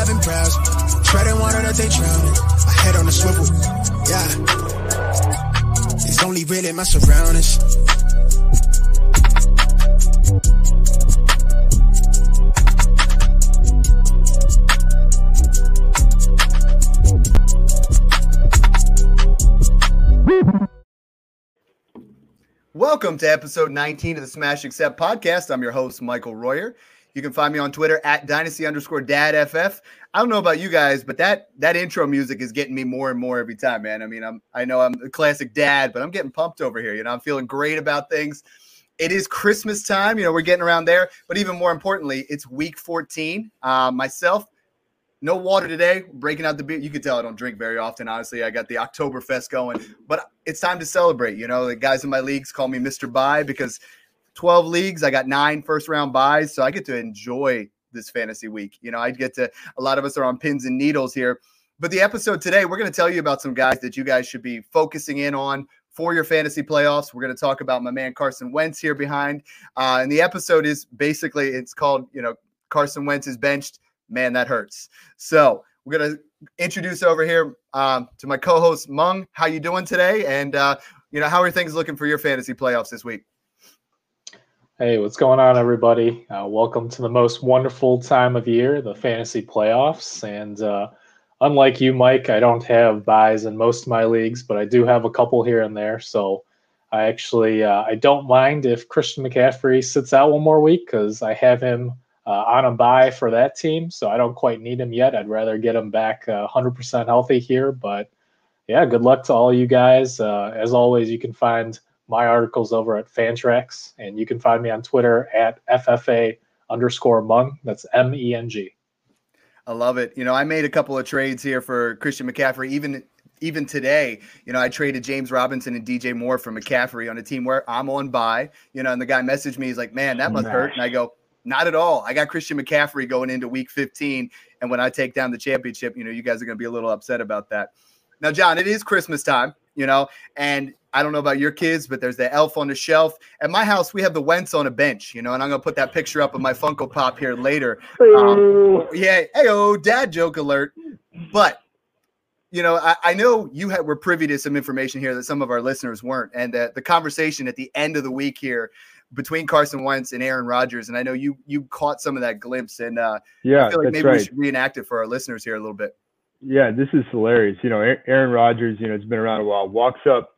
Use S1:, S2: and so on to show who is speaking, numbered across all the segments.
S1: 11 browse. Treading water that they drowning. My head on the swivel. Yeah. It's only really my surroundings.
S2: Welcome to episode 19 of the Smash Accept podcast. I'm your host, Michael Royer. You can find me on Twitter at dynasty underscore dad ff. I don't know about you guys, but that that intro music is getting me more and more every time, man. I mean, I'm I know I'm a classic dad, but I'm getting pumped over here. You know, I'm feeling great about things. It is Christmas time. You know, we're getting around there, but even more importantly, it's week 14. Uh, myself, no water today. Breaking out the beer. You can tell I don't drink very often. Honestly, I got the Oktoberfest going, but it's time to celebrate. You know, the guys in my leagues call me Mr. Buy because 12 leagues. I got nine first round byes, so I get to enjoy this fantasy week. You know, I get to a lot of us are on pins and needles here. But the episode today, we're going to tell you about some guys that you guys should be focusing in on for your fantasy playoffs. We're going to talk about my man Carson Wentz here behind. Uh, and the episode is basically it's called, you know, Carson Wentz is benched. Man, that hurts. So we're going to introduce over here um, to my co-host Meng. How you doing today? And uh, you know, how are things looking for your fantasy playoffs this week?
S3: Hey, what's going on, everybody? Uh, welcome to the most wonderful time of year, the fantasy playoffs. And uh, unlike you, Mike, I don't have byes in most of my leagues, but I do have a couple here and there. So I actually uh, I don't mind if Christian McCaffrey sits out one more week because I have him uh, on a bye for that team. So I don't quite need him yet. I'd rather get him back 100% uh, healthy here. But yeah, good luck to all you guys. Uh, as always, you can find my articles over at Fantrax, and you can find me on Twitter at FFA underscore Meng. That's M E N G.
S2: I love it. You know, I made a couple of trades here for Christian McCaffrey. Even even today, you know, I traded James Robinson and DJ Moore for McCaffrey on a team where I'm on bye. You know, and the guy messaged me. He's like, "Man, that must hurt." And I go, "Not at all. I got Christian McCaffrey going into Week 15, and when I take down the championship, you know, you guys are going to be a little upset about that." Now, John, it is Christmas time, you know, and I don't know about your kids, but there's the elf on the shelf. At my house, we have the Wentz on a bench, you know, and I'm gonna put that picture up of my Funko Pop here later. Um, yeah, hey oh, dad joke alert. But you know, I, I know you had, were privy to some information here that some of our listeners weren't, and the, the conversation at the end of the week here between Carson Wentz and Aaron Rodgers, and I know you you caught some of that glimpse, and uh,
S4: yeah,
S2: I feel like maybe
S4: right.
S2: we should reenact it for our listeners here a little bit.
S4: Yeah, this is hilarious. You know, Aaron Rodgers, you know, it's been around a while. Walks up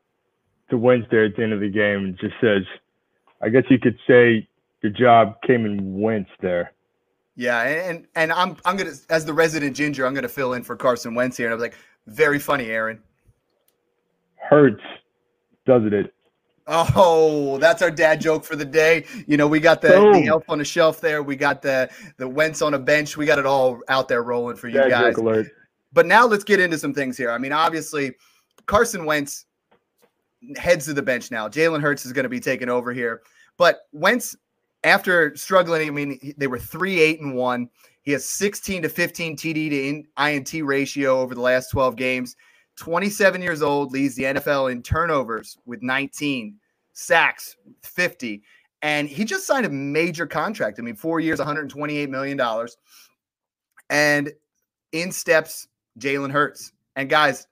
S4: to Wednesday at the end of the game and just says, I guess you could say your job came in Wentz there.
S2: Yeah, and and I'm I'm gonna as the resident ginger, I'm gonna fill in for Carson Wentz here. And I was like, very funny, Aaron.
S4: Hurts, doesn't it?
S2: Oh, that's our dad joke for the day. You know, we got the, the elf on the shelf there. We got the the Wentz on a bench. We got it all out there rolling for you
S4: dad
S2: guys.
S4: Joke alert.
S2: But now let's get into some things here. I mean, obviously, Carson Wentz heads to the bench now. Jalen Hurts is going to be taking over here. But Wentz, after struggling, I mean, they were three, eight, and one. He has 16 to 15 TD to INT ratio over the last 12 games. 27 years old, leads the NFL in turnovers with 19, sacks 50. And he just signed a major contract. I mean, four years, $128 million. And in steps Jalen Hurts. And guys,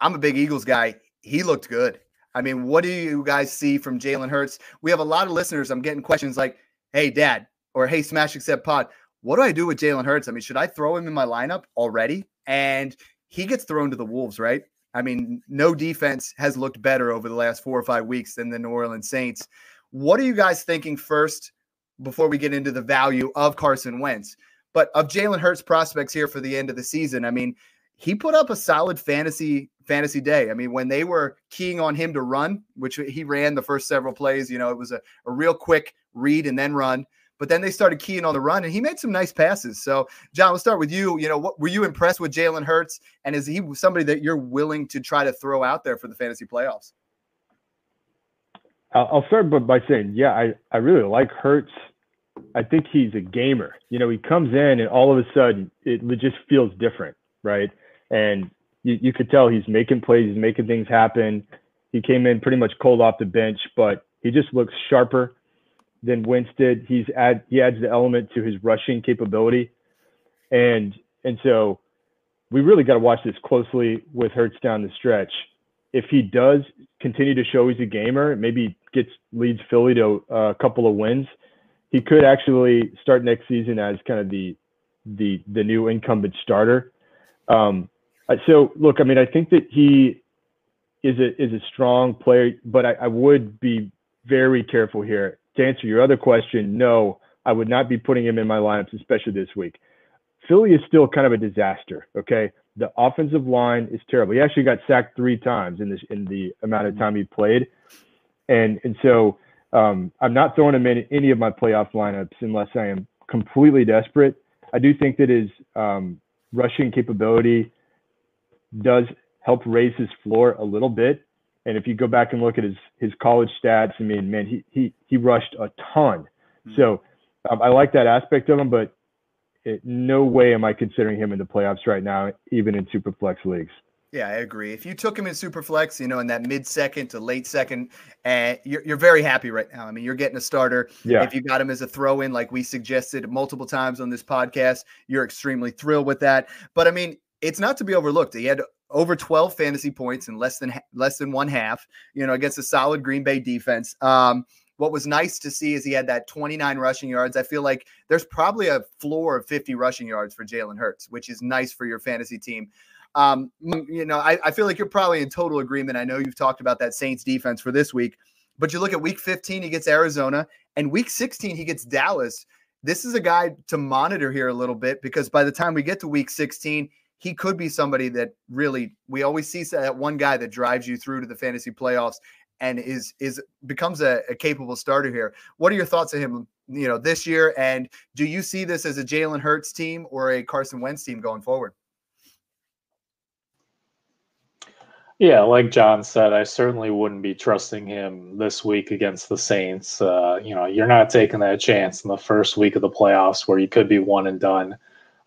S2: I'm a big Eagles guy. He looked good. I mean, what do you guys see from Jalen Hurts? We have a lot of listeners. I'm getting questions like, hey, dad, or hey, Smash Accept Pod, what do I do with Jalen Hurts? I mean, should I throw him in my lineup already? And he gets thrown to the Wolves, right? I mean, no defense has looked better over the last four or five weeks than the New Orleans Saints. What are you guys thinking first before we get into the value of Carson Wentz? But of Jalen Hurts prospects here for the end of the season, I mean, he put up a solid fantasy fantasy day. I mean, when they were keying on him to run, which he ran the first several plays, you know, it was a, a real quick read and then run. But then they started keying on the run, and he made some nice passes. So, John, let's start with you. You know, what were you impressed with Jalen Hurts, and is he somebody that you're willing to try to throw out there for the fantasy playoffs?
S4: I'll start by saying, yeah, I, I really like Hurts. I think he's a gamer. You know, he comes in and all of a sudden it just feels different, right? And you, you could tell he's making plays, he's making things happen. He came in pretty much cold off the bench, but he just looks sharper than did. He's add he adds the element to his rushing capability, and And so we really got to watch this closely with Hurts down the stretch. If he does continue to show he's a gamer, maybe gets leads Philly to a couple of wins, he could actually start next season as kind of the the the new incumbent starter. Um, so look, I mean, I think that he is a is a strong player, but I, I would be very careful here. To answer your other question, no, I would not be putting him in my lineups, especially this week. Philly is still kind of a disaster. Okay, the offensive line is terrible. He actually got sacked three times in this in the amount of time he played, and and so um, I'm not throwing him in any of my playoff lineups unless I am completely desperate. I do think that his um, rushing capability does help raise his floor a little bit. And if you go back and look at his his college stats, I mean, man, he he he rushed a ton. Mm-hmm. So um, I like that aspect of him, but it, no way am I considering him in the playoffs right now, even in super flex leagues.
S2: Yeah, I agree. If you took him in Superflex, you know, in that mid second to late second, and uh, you're, you're very happy right now. I mean, you're getting a starter. Yeah. If you got him as a throw in, like we suggested multiple times on this podcast, you're extremely thrilled with that. But I mean, it's not to be overlooked. He had over 12 fantasy points in less than less than one half, you know, against a solid Green Bay defense. Um, what was nice to see is he had that 29 rushing yards. I feel like there's probably a floor of 50 rushing yards for Jalen Hurts, which is nice for your fantasy team. Um, you know, I, I feel like you're probably in total agreement. I know you've talked about that Saints defense for this week, but you look at week 15, he gets Arizona, and week 16, he gets Dallas. This is a guy to monitor here a little bit because by the time we get to week 16, he could be somebody that really we always see that one guy that drives you through to the fantasy playoffs and is is becomes a, a, capable starter here. What are your thoughts of him, you know, this year? And do you see this as a Jalen Hurts team or a Carson Wentz team going forward?
S3: Yeah, like John said, I certainly wouldn't be trusting him this week against the Saints. Uh, you know, you're not taking that chance in the first week of the playoffs where you could be one and done.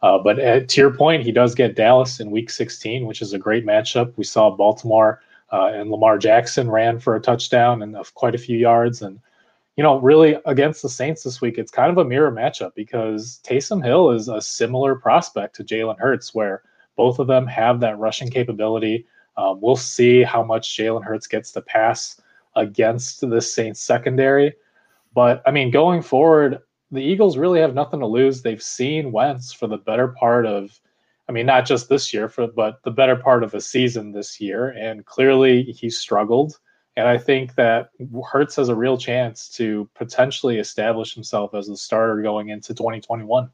S3: Uh, but at, to your point, he does get Dallas in Week 16, which is a great matchup. We saw Baltimore uh, and Lamar Jackson ran for a touchdown and of quite a few yards, and you know, really against the Saints this week, it's kind of a mirror matchup because Taysom Hill is a similar prospect to Jalen Hurts, where both of them have that rushing capability. Um, we'll see how much Jalen Hurts gets to pass against the Saints secondary. But I mean, going forward, the Eagles really have nothing to lose. They've seen Wentz for the better part of, I mean, not just this year, for but the better part of a season this year, and clearly he struggled. And I think that Hurts has a real chance to potentially establish himself as the starter going into 2021.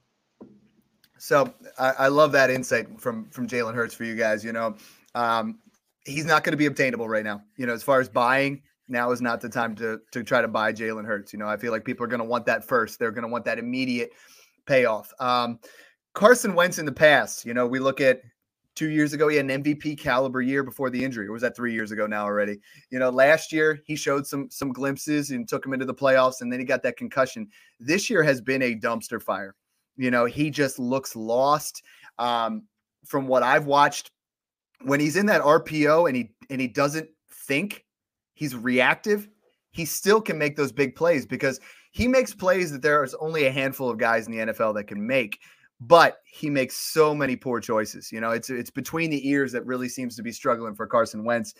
S2: So I, I love that insight from from Jalen Hurts for you guys. You know, um, he's not going to be obtainable right now. You know, as far as buying, now is not the time to to try to buy Jalen Hurts. You know, I feel like people are going to want that first. They're going to want that immediate payoff. Um, Carson Wentz in the past, you know, we look at two years ago, he had an MVP caliber year before the injury. Or was that three years ago now already? You know, last year he showed some some glimpses and took him into the playoffs, and then he got that concussion. This year has been a dumpster fire. You know, he just looks lost. Um, from what I've watched, when he's in that RPO and he and he doesn't think, he's reactive, he still can make those big plays because he makes plays that there's only a handful of guys in the NFL that can make. But he makes so many poor choices. You know, it's it's between the ears that really seems to be struggling for Carson Wentz.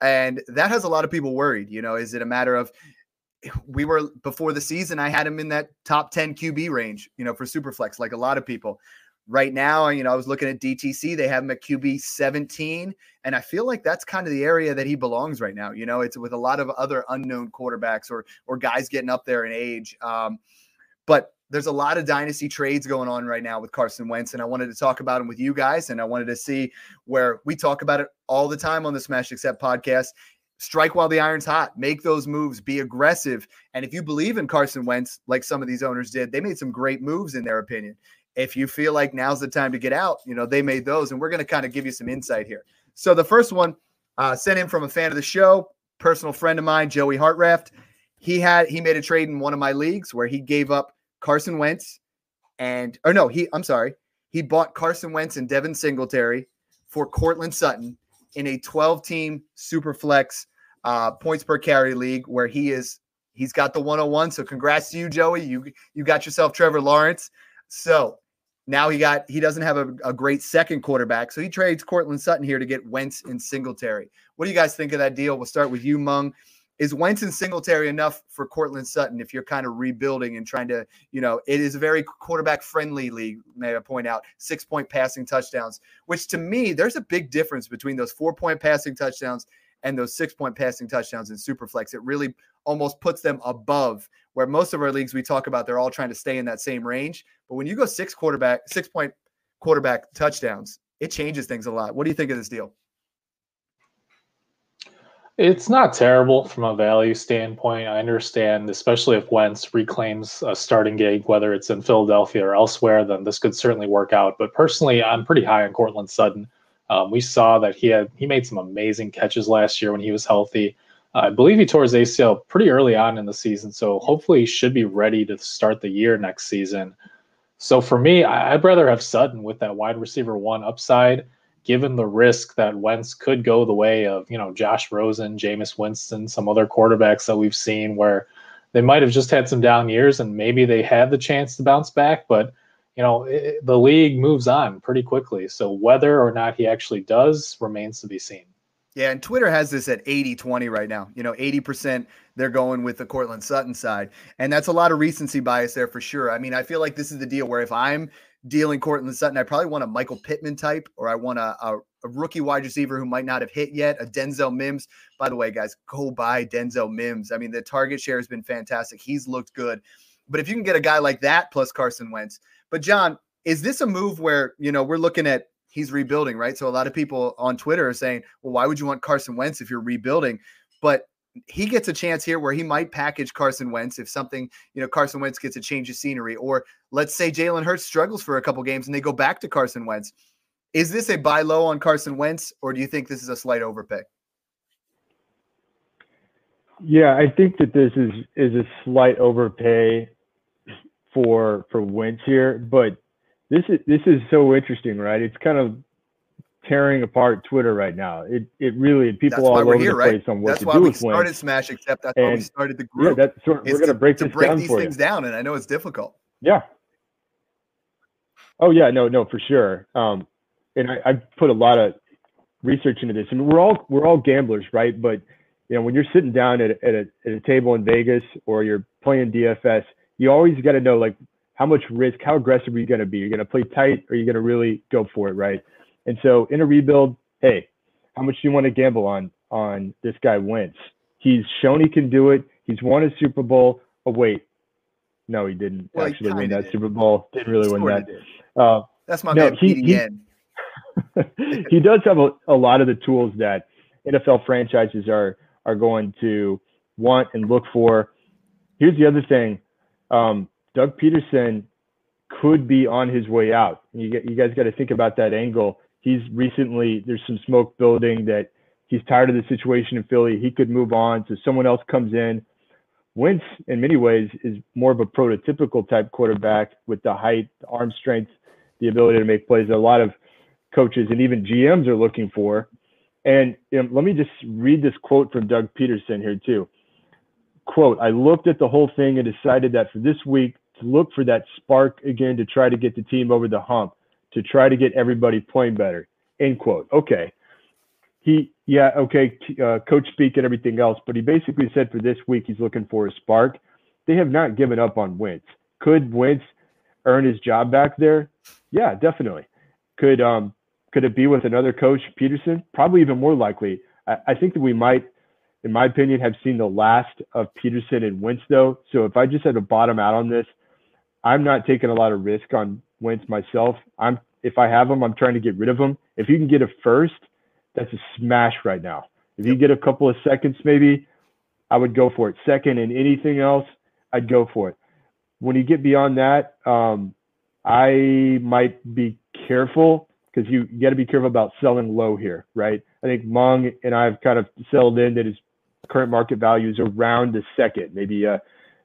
S2: And that has a lot of people worried. You know, is it a matter of we were before the season, I had him in that top 10 QB range, you know, for Superflex, like a lot of people. Right now, you know, I was looking at KTC, they have him at QB 17. And I feel like that's kind of the area that he belongs right now. You know, it's with a lot of other unknown quarterbacks or or guys getting up there in age. Um, but there's a lot of dynasty trades going on right now with Carson Wentz, and I wanted to talk about him with you guys, and I wanted to see where we talk about it all the time on the Smash Accept podcast. Strike while the iron's hot. Make those moves. Be aggressive. And if you believe in Carson Wentz, like some of these owners did, they made some great moves in their opinion if you feel like now's the time to get out, you know, they made those. And we're going to kind of give you some insight here. So the first one uh, sent in from a fan of the show, personal friend of mine, Joey Hartraft. He had he made a trade in one of my leagues where he gave up Carson Wentz and or no, he I'm sorry, he bought Carson Wentz and Devin Singletary for Courtland Sutton in a 12 team super flex uh, points per carry league where he is he's got the 101. So congrats to you, Joey. You you got yourself Trevor Lawrence. So now he got he doesn't have a, a, great second quarterback, so he trades Courtland Sutton here to get Wentz and Singletary. What do you guys think of that deal? We'll start with you, Meng. Is Wentz and Singletary enough for Courtland Sutton if you're kind of rebuilding and trying to, you know, it is a very quarterback friendly league, may I point out, six point passing touchdowns, which to me, there's a big difference between those four point passing touchdowns and those six point passing touchdowns in Superflex. It really almost puts them above where most of our leagues we talk about, they're all trying to stay in that same range. But when you go six quarterback, six point quarterback touchdowns, it changes things a lot. What do you think of this deal?
S3: It's not terrible from a value standpoint. I understand, especially if Wentz reclaims a starting gig, whether it's in Philadelphia or elsewhere, then this could certainly work out. But personally, I'm pretty high on Courtland Sutton. Um, we saw that he had he made some amazing catches last year when he was healthy. I believe he tore his ACL pretty early on in the season, so hopefully he should be ready to start the year next season. So for me, I'd rather have Sutton with that wide receiver one upside, given the risk that Wentz could go the way of you know Josh Rosen, Jameis Winston, some other quarterbacks that we've seen where they might have just had some down years and maybe they had the chance to bounce back, but you know it, the league moves on pretty quickly. So whether or not he actually does remains to be seen.
S2: Yeah, and Twitter has this at 80 20 right now. You know, 80% they're going with the Courtland Sutton side. And that's a lot of recency bias there for sure. I mean, I feel like this is the deal where if I'm dealing Courtland Sutton, I probably want a Michael Pittman type, or I want a, a, a, rookie wide receiver who might not have hit yet, a Denzel Mims. By the way, guys, go buy Denzel Mims. I mean, the target share has been fantastic. He's looked good. But if you can get a guy like that plus Carson Wentz, but John, is this a move where, you know, we're looking at he's rebuilding, right? So a lot of people on Twitter are saying, well, why would you want Carson Wentz if you're rebuilding? But he gets a chance here where he might package Carson Wentz if something, you know, Carson Wentz gets a change of scenery, or let's say Jalen Hurts struggles for a couple games and they go back to Carson Wentz. Is this a buy low on Carson Wentz, or do you think this is a slight overpay?
S4: Yeah, I think that this is is a slight overpay for for Wentz here, but this is this is so interesting, right? It's kind of tearing apart Twitter right now. It it really people all over here, the place right? on what
S2: that's
S4: to
S2: why
S4: do
S2: we
S4: with
S2: started
S4: Wentz.
S2: Smash, except that's and, why we started the group.
S4: Yeah, that's we're going to break this
S2: break
S4: down
S2: these things
S4: you.
S2: down, and I know it's difficult.
S4: Yeah. Oh yeah, no, no, for sure. Um, and I, I put a lot of research into this. I mean, we're all we're all gamblers, right? But you know, when you're sitting down at at a, at a table in Vegas or you're playing DFS, you always got to know like how much risk, how aggressive are you going to be? You're going to play tight or you're going to really go for it, right? And so in a rebuild, hey, how much do you want to gamble on on this guy Wentz? He's shown he can do it. He's won a Super Bowl. Oh wait, no, he didn't well, actually he win that did. Super Bowl. Didn't really win that.
S2: Uh, That's my no, man. He, he,
S4: he does have a, a lot of the tools that NFL franchises are are going to want and look for. Here's the other thing. Um, Doug Pederson could be on his way out. You, you guys got to think about that angle. He's recently, there's some smoke building that he's tired of the situation in Philly. He could move on. So someone else comes in. Wentz, in many ways, is more of a prototypical type quarterback with the height, the arm strength, the ability to make plays that a lot of coaches and even GMs are looking for. And you know, let me just read this quote from Doug Pederson here, too. Quote, I looked at the whole thing and decided that for this week, look for that spark again to try to get the team over the hump, to try to get everybody playing better. End quote. Okay. He, yeah, okay, uh, coach speak and everything else, but he basically said for this week he's looking for a spark. They have not given up on Wentz. Could Wentz earn his job back there? Yeah, definitely. Could um could it be with another coach, Pederson? Probably even more likely. I, I think that we might in my opinion, have seen the last of Pederson and Wentz, though. So if I just had to bottom out on this, I'm not taking a lot of risk on Wentz myself. I'm if I have him, I'm trying to get rid of him. If you can get a first, that's a smash right now. If you get a couple of seconds, maybe I would go for it. Second and anything else, I'd go for it. When you get beyond that, um, I might be careful because you, you got to be careful about selling low here, right? I think Meng and I have kind of settled in that his current market value is around the second, maybe a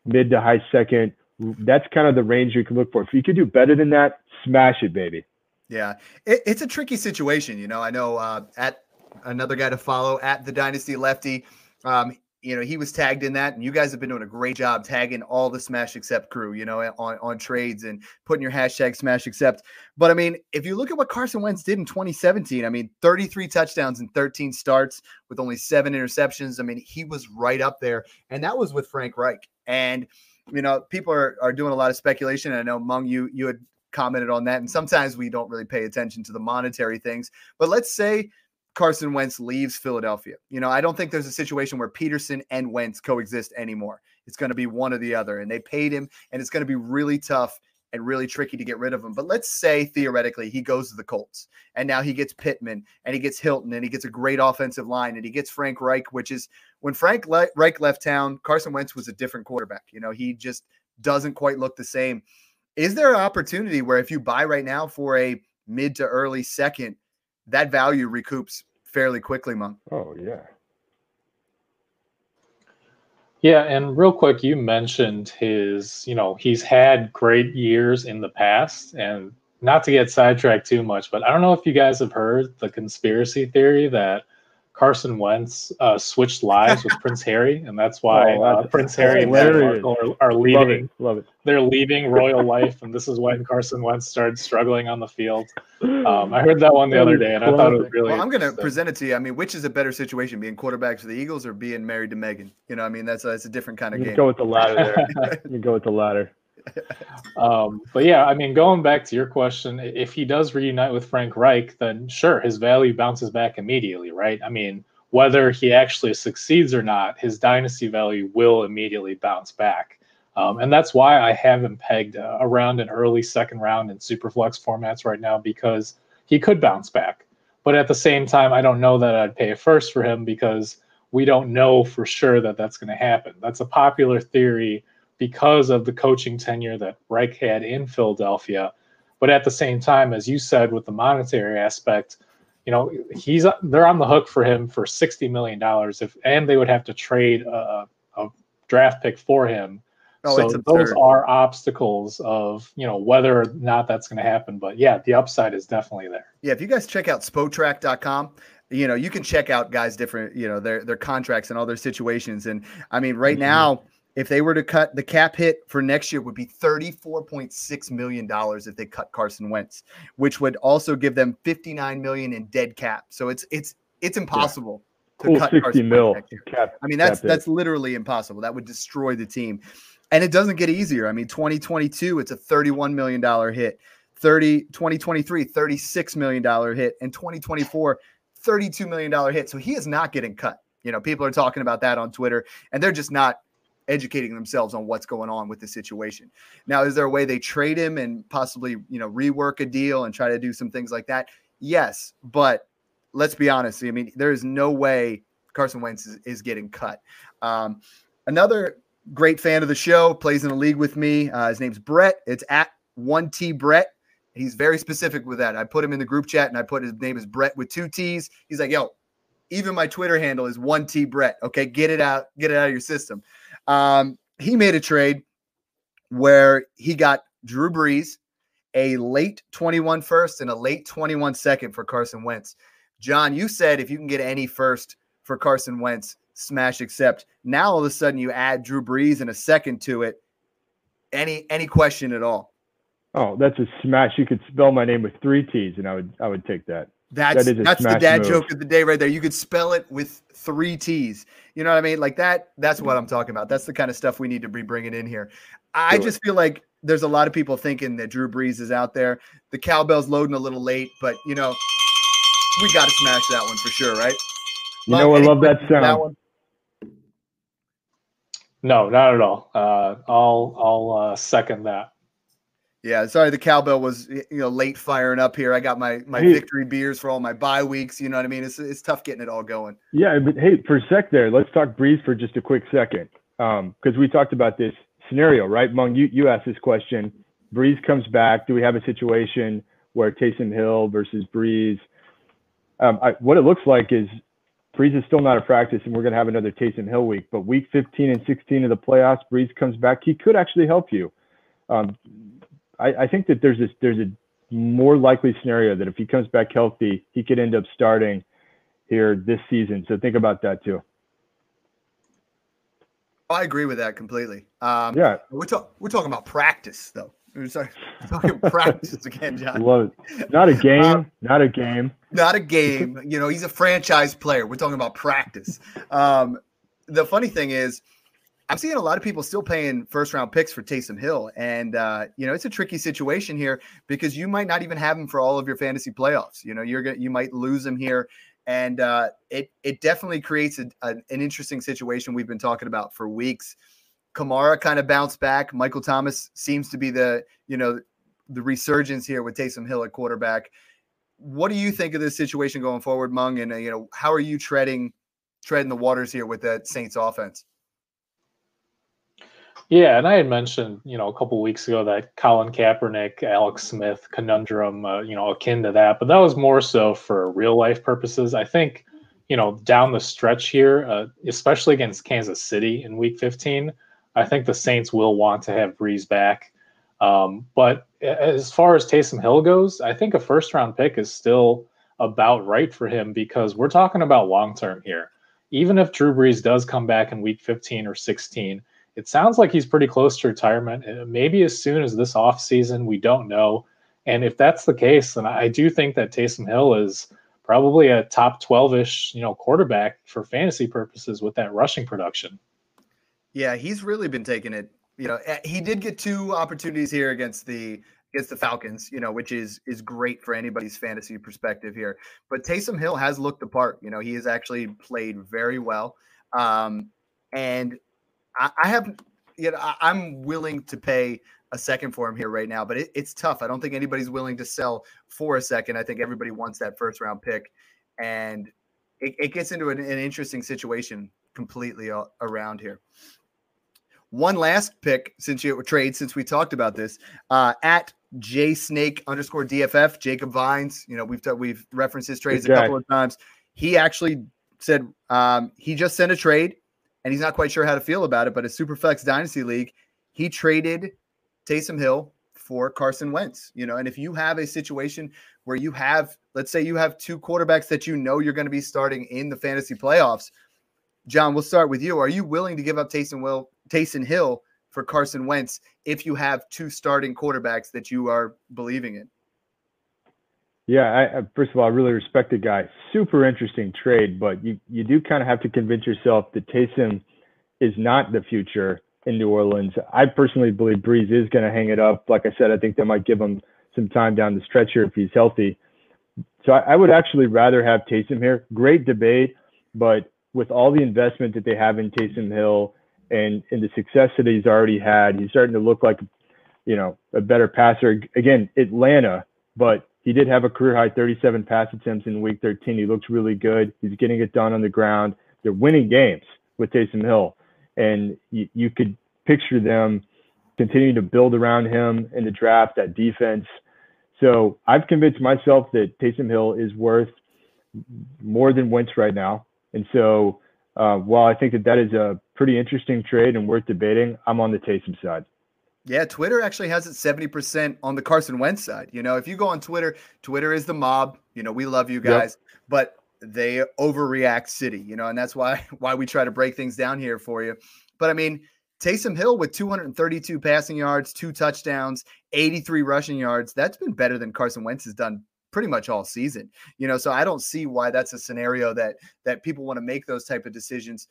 S4: mid to high second that's kind of the range you can look for. If you could do better than that, smash it, baby.
S2: Yeah, it, it's a tricky situation. You know, I know uh, at another guy to follow at the Dynasty Lefty. Um, you know, he was tagged in that, and you guys have been doing a great job tagging all the Smash Accept crew, you know, on, on trades and putting your hashtag Smash Accept. But I mean, if you look at what Carson Wentz did in 2017, I mean, 33 touchdowns and 13 starts with only seven interceptions. I mean, he was right up there, and that was with Frank Reich. And you know, people are, are doing a lot of speculation. I know Meng, you you had commented on that, and sometimes we don't really pay attention to the monetary things. But let's say Carson Wentz leaves Philadelphia. You know, I don't think there's a situation where Pederson and Wentz coexist anymore. It's going to be one or the other. And they paid him, and it's going to be really tough and really tricky to get rid of him. But let's say theoretically he goes to the Colts and now he gets Pittman and he gets Hilton and he gets a great offensive line and he gets Frank Reich, which is when Frank Le- Reich left town, Carson Wentz was a different quarterback. You know, he just doesn't quite look the same. Is there an opportunity where if you buy right now for a mid to early second, that value recoups fairly quickly, Meng.
S4: Oh yeah.
S3: Yeah, and real quick, you mentioned his, you know, he's had great years in the past, and not to get sidetracked too much, but I don't know if you guys have heard the conspiracy theory that Carson Wentz uh, switched lives with Prince Harry, and that's why oh, uh, Prince Harry and Meghan Markle are, are leaving. Love
S4: it. Love it.
S3: They're leaving royal life, and this is when Carson Wentz started struggling on the field. Um, I heard that one the other day, and I thought it was really.
S2: Well, I'm going to present it to you. I mean, which is a better situation, being quarterback for the Eagles or being married to Meghan? You know, I mean, that's a, that's a different kind of
S4: you
S2: game.
S4: Go with the latter. There. you go with the latter.
S3: Um, but yeah, I mean, going back to your question, if he does reunite with Frank Reich, then sure, his value bounces back immediately, right? I mean, whether he actually succeeds or not, his dynasty value will immediately bounce back. Um, and that's why I have him pegged uh, around an early second round in superflex formats right now because he could bounce back. But at the same time, I don't know that I'd pay a first for him because we don't know for sure that that's going to happen. That's a popular theory because of the coaching tenure that Reich had in Philadelphia. But at the same time, as you said, with the monetary aspect, you know, he's they're on the hook for him for sixty million dollars if, and they would have to trade a, a draft pick for him. Oh, so those are obstacles of you know whether or not that's going to happen. But yeah, the upside is definitely there.
S2: Yeah, if you guys check out spotrac.com, you know you can check out guys different you know their their contracts and all their situations. And I mean, right mm-hmm. now if they were to cut the cap hit for next year would be $34.6 million if they cut Carson Wentz, which would also give them 59 million in dead cap. So it's it's it's impossible
S4: yeah. to cool cut 60 Carson mil
S2: cap. I mean that's that's literally impossible. That would destroy the team. And it doesn't get easier. I mean 2022 it's a 31 million dollar hit. 30 2023 36 million dollar hit and 2024 32 million dollar hit. So he is not getting cut. You know, people are talking about that on Twitter and they're just not educating themselves on what's going on with the situation. Now, is there a way they trade him and possibly, you know, rework a deal and try to do some things like that? Yes, but let's be honest. I mean, there is no way Carson Wentz is, is getting cut. Um, another great fan of the show plays in a league with me. Uh, his name's Brett. It's at one T Brett. He's very specific with that. I put him in the group chat and I put his name is Brett with two T's. He's like, yo, even my Twitter handle is one T Brett. Okay, get it out, get it out of your system. Um, he made a trade where he got Drew Brees, a late 21 first and a late 21 second for Carson Wentz. John, you said if you can get any first for Carson Wentz, smash accept. Now all of a sudden you add Drew Brees and a second to it. Any any question at all?
S4: Oh, that's a smash. You could spell my name with three T's, and I would I would take that.
S2: That's that that's the dad move. joke of the day right there. You could spell it with three T's. You know what I mean? Like that. That's what I'm talking about. That's the kind of stuff we need to be bringing in here. I just feel like there's a lot of people thinking that Drew Brees is out there. The cowbell's loading a little late, but you know, we got to smash that one for sure, right?
S4: You know, I love that sound. That one?
S3: No, not at all. Uh, I'll I'll uh, second that.
S2: Yeah, sorry, the cowbell was you know late firing up here. I got my my hey. victory beers for all my bye weeks. You know what I mean? It's it's tough getting it all going.
S4: Yeah, but hey, for a sec there, let's talk Brees for just a quick second, because um, we talked about this scenario, right? Meng, you you asked this question. Brees comes back. Do we have a situation where Taysom Hill versus Brees? Um, I, what it looks like is Brees is still not a practice, and we're going to have another Taysom Hill week. But week 15 and 16 of the playoffs, Brees comes back. He could actually help you. Um, I, I think that there's this there's a more likely scenario that if he comes back healthy, he could end up starting here this season. So think about that too.
S2: I agree with that completely. Um,
S4: Yeah,
S2: we're talking we're talking about practice though. We're talking, talking practice again, John.
S4: love it. Not a game,
S2: Um,
S4: not a game.
S2: not a game. You know, he's a franchise player. We're talking about practice. Um, the funny thing is, I'm seeing a lot of people still paying first round picks for Taysom Hill, and uh, you know it's a tricky situation here because you might not even have him for all of your fantasy playoffs. You know, you're gonna you might lose him here, and uh, it it definitely creates a, a, an interesting situation we've been talking about for weeks. Kamara kind of bounced back. Michael Thomas seems to be the you know the resurgence here with Taysom Hill at quarterback what do you think of this situation going forward, Meng? And uh, you know, how are you treading treading the waters here with that Saints offense?
S3: Yeah, and I had mentioned, you know, a couple weeks ago that Colin Kaepernick, Alex Smith conundrum, uh, you know, akin to that, but that was more so for real life purposes. I think, you know, down the stretch here, uh, especially against Kansas City in Week 15, I think the Saints will want to have Brees back. Um, but as far as Taysom Hill goes, I think a first round pick is still about right for him because we're talking about long term here. Even if Drew Brees does come back in Week 15 or 16 it sounds like he's pretty close to retirement. Maybe as soon as this offseason, we don't know. And if that's the case, then I do think that Taysom Hill is probably a top 12-ish, you know, quarterback for fantasy purposes with that rushing production.
S2: Yeah, he's really been taking it. You know, he did get two opportunities here against the against the Falcons, you know, which is is great for anybody's fantasy perspective here. But Taysom Hill has looked the part. You know, he has actually played very well. Um, and I, I have, you know, I, I'm willing to pay a second for him here right now, but it, it's tough. I don't think anybody's willing to sell for a second. I think everybody wants that first round pick, and it, it gets into an, an interesting situation completely around here. One last pick since you trade since we talked about this uh, at J Snake underscore DFF Jacob Vines. You know we've t- we've referenced his trades a couple of times. He actually said um, he just sent a trade and he's not quite sure how to feel about it. But a Superflex Dynasty League, he traded Taysom Hill for Carson Wentz. You know, and if you have a situation where you have, let's say, you have two quarterbacks that you know you're going to be starting in the fantasy playoffs. John, we'll start with you. Are you willing to give up Taysom Will Taysom Hill for Carson Wentz if you have two starting quarterbacks that you are believing in?
S4: Yeah, I, first of all, I really respect the guy. Super interesting trade, but you, you do kind of have to convince yourself that Taysom is not the future in New Orleans. I personally believe Brees is going to hang it up. Like I said, I think they might give him some time down the stretch here if he's healthy. So I, I would actually rather have Taysom here. Great debate, but with all the investment that they have in Taysom Hill and, and the success that he's already had, he's starting to look like, you know, a better passer. Again, Atlanta, but he did have a career high 37 pass attempts in week 13. He looks really good. He's getting it done on the ground. They're winning games with Taysom Hill. And you, you could picture them continuing to build around him in the draft, that defense. So I've convinced myself that Taysom Hill is worth more than Wentz right now. And so uh, while I think that that is a pretty interesting trade and worth debating, I'm on the Taysom side.
S2: Yeah, Twitter actually has it 70% on the Carson Wentz side. You know, if you go on Twitter, Twitter is the mob. You know, we love you guys, yep. but they overreact city, you know, and that's why why we try to break things down here for you. But I mean, Taysom Hill with 232 passing yards, two touchdowns, 83 rushing yards. That's been better than Carson Wentz has done pretty much all season. You know, so I don't see why that's a scenario that that people want to make those type of decisions.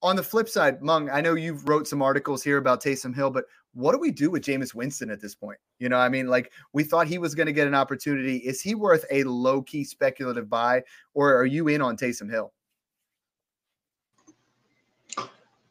S2: On the flip side, Meng, I know you've wrote some articles here about Taysom Hill, but what do we do with Jameis Winston at this point? You know, I mean, like we thought he was going to get an opportunity. Is he worth a low key speculative buy, or are you in on Taysom Hill?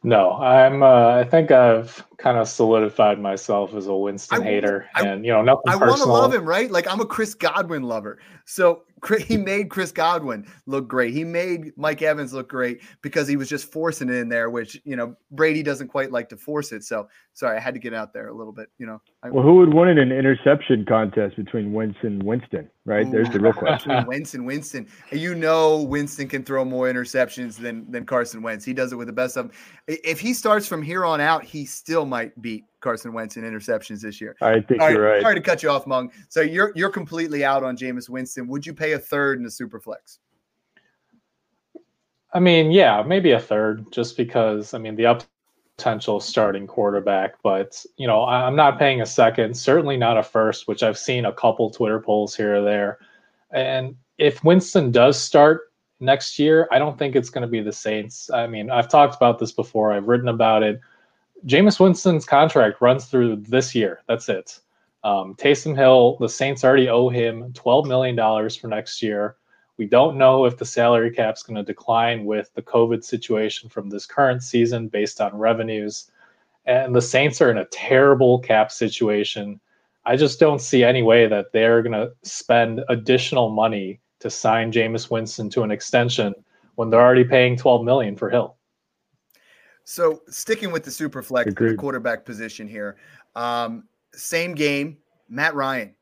S3: No, I'm. Uh, I think I've kind of solidified myself as a Winston
S2: I-
S3: hater,
S2: I-
S3: and you know, nothing
S2: I want to love him, right? Like I'm a Chris Godwin lover. So he made Chris Godwin look great. He made Mike Evans look great because he was just forcing it in there, which you know Brady doesn't quite like to force it. So sorry, I had to get out there a little bit. You know, I,
S4: Well, who would win in an interception contest between Wentz and Winston, right? There's the real question.
S2: between Wentz and Winston. You know, Winston can throw more interceptions than than Carson Wentz. He does it with the best of them. If he starts from here on out, he still might beat Carson Wentz in interceptions this year.
S4: I think
S2: All
S4: you're
S2: right,
S4: right.
S2: Sorry to cut you off, Meng. So you're you're completely out on Jameis Winston. Would you pay a third in the Superflex?
S3: I mean, yeah, maybe a third, just because I mean the potential starting quarterback, but you know, I'm not paying a second, certainly not a first, which I've seen a couple Twitter polls here or there. And if Winston does start next year, I don't think it's going to be the Saints. I mean, I've talked about this before, I've written about it. Jameis Winston's contract runs through this year. That's it. Um, Taysom Hill, the Saints already owe him $12 million for next year. We don't know if the salary cap is going to decline with the COVID situation from this current season based on revenues. And the Saints are in a terrible cap situation. I just don't see any way that they're going to spend additional money to sign Jameis Winston to an extension when they're already paying 12 million for Hill.
S2: So sticking with the super flex, the quarterback position here, um, same game, Matt Ryan.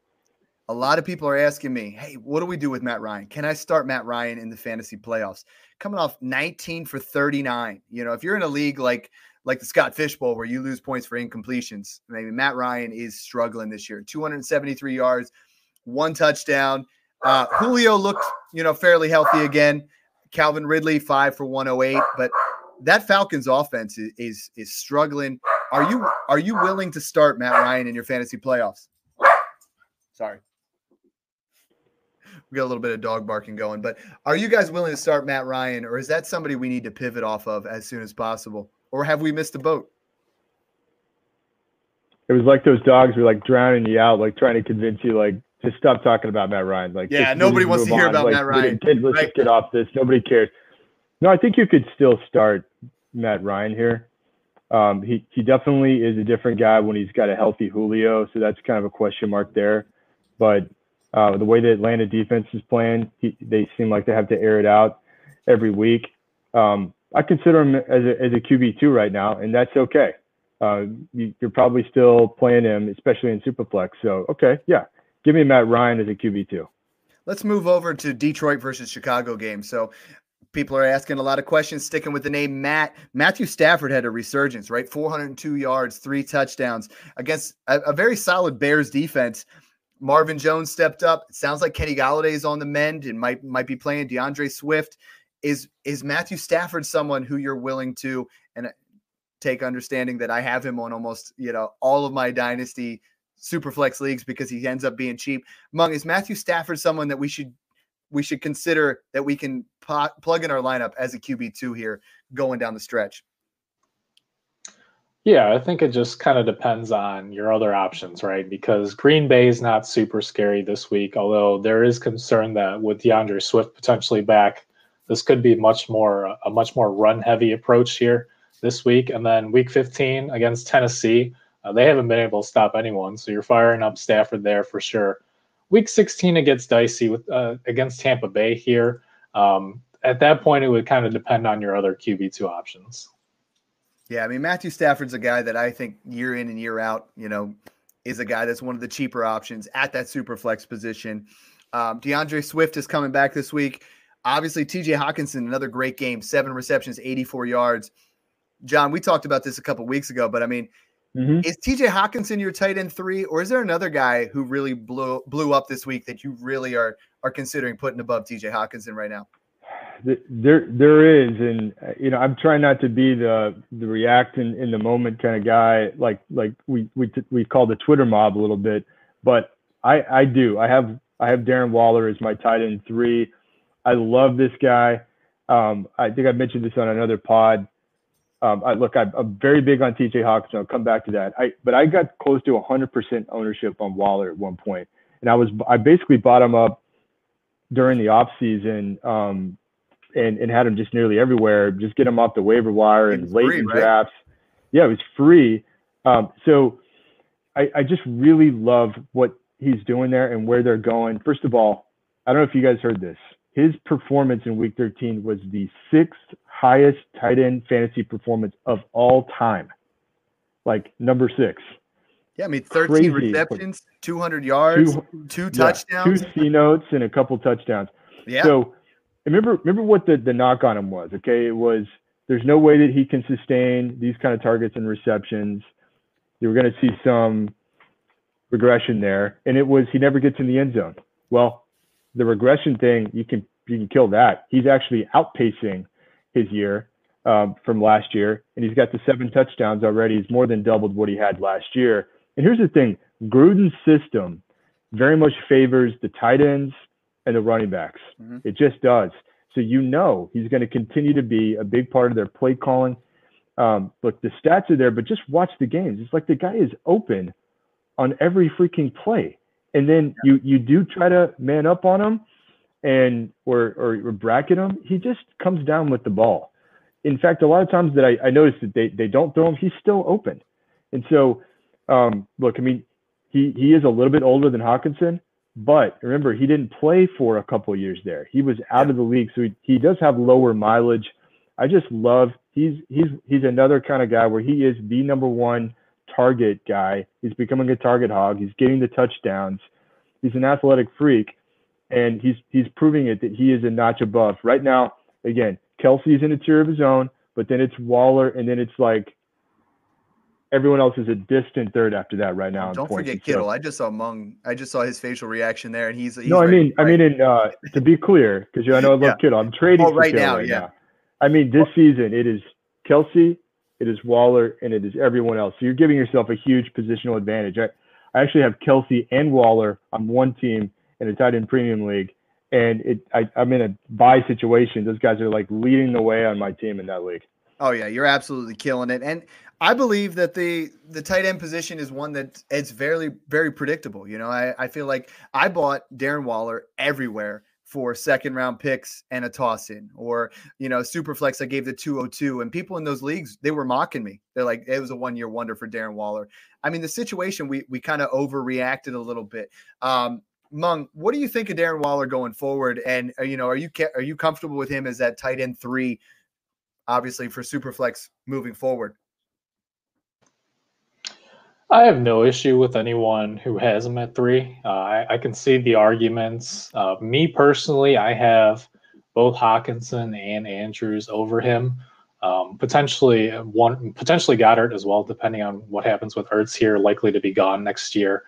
S2: A lot of people are asking me, hey, what do we do with Matt Ryan? Can I start Matt Ryan in the fantasy playoffs? Coming off 19 for 39. You know, if you're in a league like like the Scott Fish Bowl where you lose points for incompletions, maybe Matt Ryan is struggling this year. 273 yards, one touchdown. Uh, Julio looked, you know, fairly healthy again. Calvin Ridley, five for 108. But that Falcons offense is, is is struggling. Are you are you willing to start Matt Ryan in your fantasy playoffs? Sorry we got a little bit of dog barking going. But are you guys willing to start Matt Ryan, or is that somebody we need to pivot off of as soon as possible, or have we missed the boat?
S4: It was like those dogs were like drowning you out, like trying to convince you, like just stop talking about Matt Ryan. Like,
S2: yeah, nobody wants to hear on. about
S4: like,
S2: Matt Ryan.
S4: Kid, let's right? get off this. Nobody cares. No, I think you could still start Matt Ryan here. Um, he he definitely is a different guy when he's got a healthy Julio, so that's kind of a question mark there. But uh, the way the Atlanta defense is playing, he, they seem like they have to air it out every week. Um, I consider him as a, as a QB two right now, and that's okay. Uh, you, are probably still playing him, especially in Superflex. So okay, yeah, give me Matt Ryan as a QB two.
S2: Let's move over to Detroit versus Chicago game. So people are asking a lot of questions, sticking with the name Matt. Matthew Stafford had a resurgence, right? 402 yards, three touchdowns against a, a very solid Bears defense. Marvin Jones stepped up. It sounds like Kenny Golladay is on the mend and might might be playing. D'Andre Swift is is Matthew Stafford someone who you're willing to and uh, take understanding that I have him on almost you know all of my dynasty super flex leagues because he ends up being cheap. Meng is Matthew Stafford someone that we should we should consider that we can pot, plug in our lineup as a QB two here going down the stretch.
S3: Yeah, I think it just kind of depends on your other options, right? Because Green Bay is not super scary this week, although there is concern that with D'Andre Swift potentially back, this could be much more a much more run heavy approach here this week. And then week 15 against Tennessee, uh, they haven't been able to stop anyone, so you're firing up Stafford there for sure. Week 16 it gets dicey with uh, against Tampa Bay here. Um, at that point, it would kind of depend on your other QB two options.
S2: Yeah, I mean Matthew Stafford's a guy that I think year in and year out, you know, is a guy that's one of the cheaper options at that super flex position. Um, D'Andre Swift is coming back this week. Obviously, TJ Hockenson, another great game, seven receptions, 84 yards. John, we talked about this a couple weeks ago, but I mean, mm-hmm. is TJ Hockenson your tight end three, or is there another guy who really blew blew up this week that you really are are considering putting above TJ Hockenson right now?
S4: There there is and you know i'm trying not to be the the react in, in the moment kind of guy like like we we we call the twitter mob a little bit but i i do i have i have darren waller as my tight end three i love this guy um i think i mentioned this on another pod um, I, look, I'm, I'm, very big on TJ Hockenson. I'll come back to that. I, but I got close to 100% ownership on Waller at one point, and I was I basically bought him up during the off season um, and, and had him just nearly everywhere. Just get him off the waiver wire and late free, in right? drafts. Yeah, it was free. Um, so I, I just really love what he's doing there and where they're going. First of all, I don't know if you guys heard this. His performance in week 13 was the sixth highest tight end fantasy performance of all time. Like number six.
S2: Yeah, I mean, 13 Crazy. receptions, 200 yards, two, two touchdowns,
S4: yeah, two C notes, and a couple touchdowns. Yeah. So remember remember what the, the knock on him was okay it was there's no way that he can sustain these kind of targets and receptions you were going to see some regression there and it was he never gets in the end zone well the regression thing you can you can kill that he's actually outpacing his year um, from last year, and he's got the seven touchdowns already. He's more than doubled what he had last year. And here's the thing Gruden's system very much favors the tight ends and the running backs. Mm-hmm. It just does. So you know he's going to continue to be a big part of their play calling. Um, look, the stats are there, but just watch the games. It's like the guy is open on every freaking play, and then yeah. you you do try to man up on him, and or, or or bracket him. He just comes down with the ball. In fact, a lot of times that I, I notice that they, they don't throw him, he's still open. And so, um, look, I mean, he he is a little bit older than Hockenson, but remember, he didn't play for a couple years there. He was out of the league, so he, he does have lower mileage. I just love he's he's he's another kind of guy where he is the number one target guy. He's becoming a target hog. He's getting the touchdowns. He's an athletic freak, and he's he's proving it that he is a notch above. Right now, again, Kelce's in a tier of his own, but then it's Waller, and then it's like everyone else is a distant third after that right now.
S2: Don't forget Kittle. So, I just saw Meng. I just saw his facial reaction there, and he's, he's
S4: no. I mean, I mean, in, uh, to be clear, because I know I love yeah. Kittle. I'm trading oh, right now. Right yeah. Now. I mean, this season it is Kelce, it is Waller, and it is everyone else. So you're giving yourself a huge positional advantage. I, I actually have Kelce and Waller on one team in a tight end premium league, and it I, I'm in a buy situation. Those guys are like leading the way on my team in that league.
S2: Oh yeah, you're absolutely killing it. And I believe that the the tight end position is one that it's very very predictable. You know, I, I feel like I bought Darren Waller everywhere for second round picks and a toss in, or you know, Superflex I gave the 202, and people in those leagues they were mocking me. They're like, it was a one year wonder for Darren Waller. I mean, the situation we we kind of overreacted a little bit. Um, Meng, what do you think of Darren Waller going forward? And uh, you know, are you are you comfortable with him as that tight end three, obviously for Superflex moving forward?
S3: I have no issue with anyone who has him at three. Uh, I, I, can see the arguments. Uh, me personally, I have both Hockenson and Andrews over him. Um, potentially one, potentially Goedert as well, depending on what happens with Ertz here, likely to be gone next year.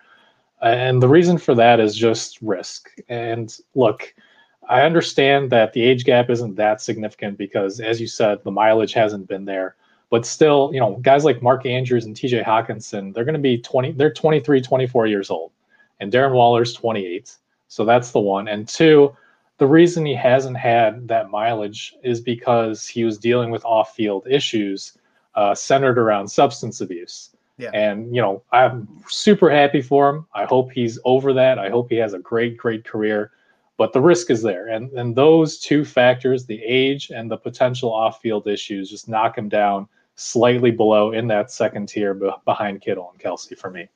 S3: And the reason for that is just risk. And look, I understand that the age gap isn't that significant because, as you said, the mileage hasn't been there. But still, you know, guys like Mark Andrews and TJ Hockenson, they're going to be 20, they're 23, 24 years old. And Darren Waller's 28. So that's the one. And two, the reason he hasn't had that mileage is because he was dealing with off field issues uh, centered around substance abuse. Yeah. And, you know, I'm super happy for him. I hope he's over that. I hope he has a great, great career. But the risk is there. And, and those two factors, the age and the potential off field issues, just knock him down slightly below in that second tier behind Kittle and Kelce for me.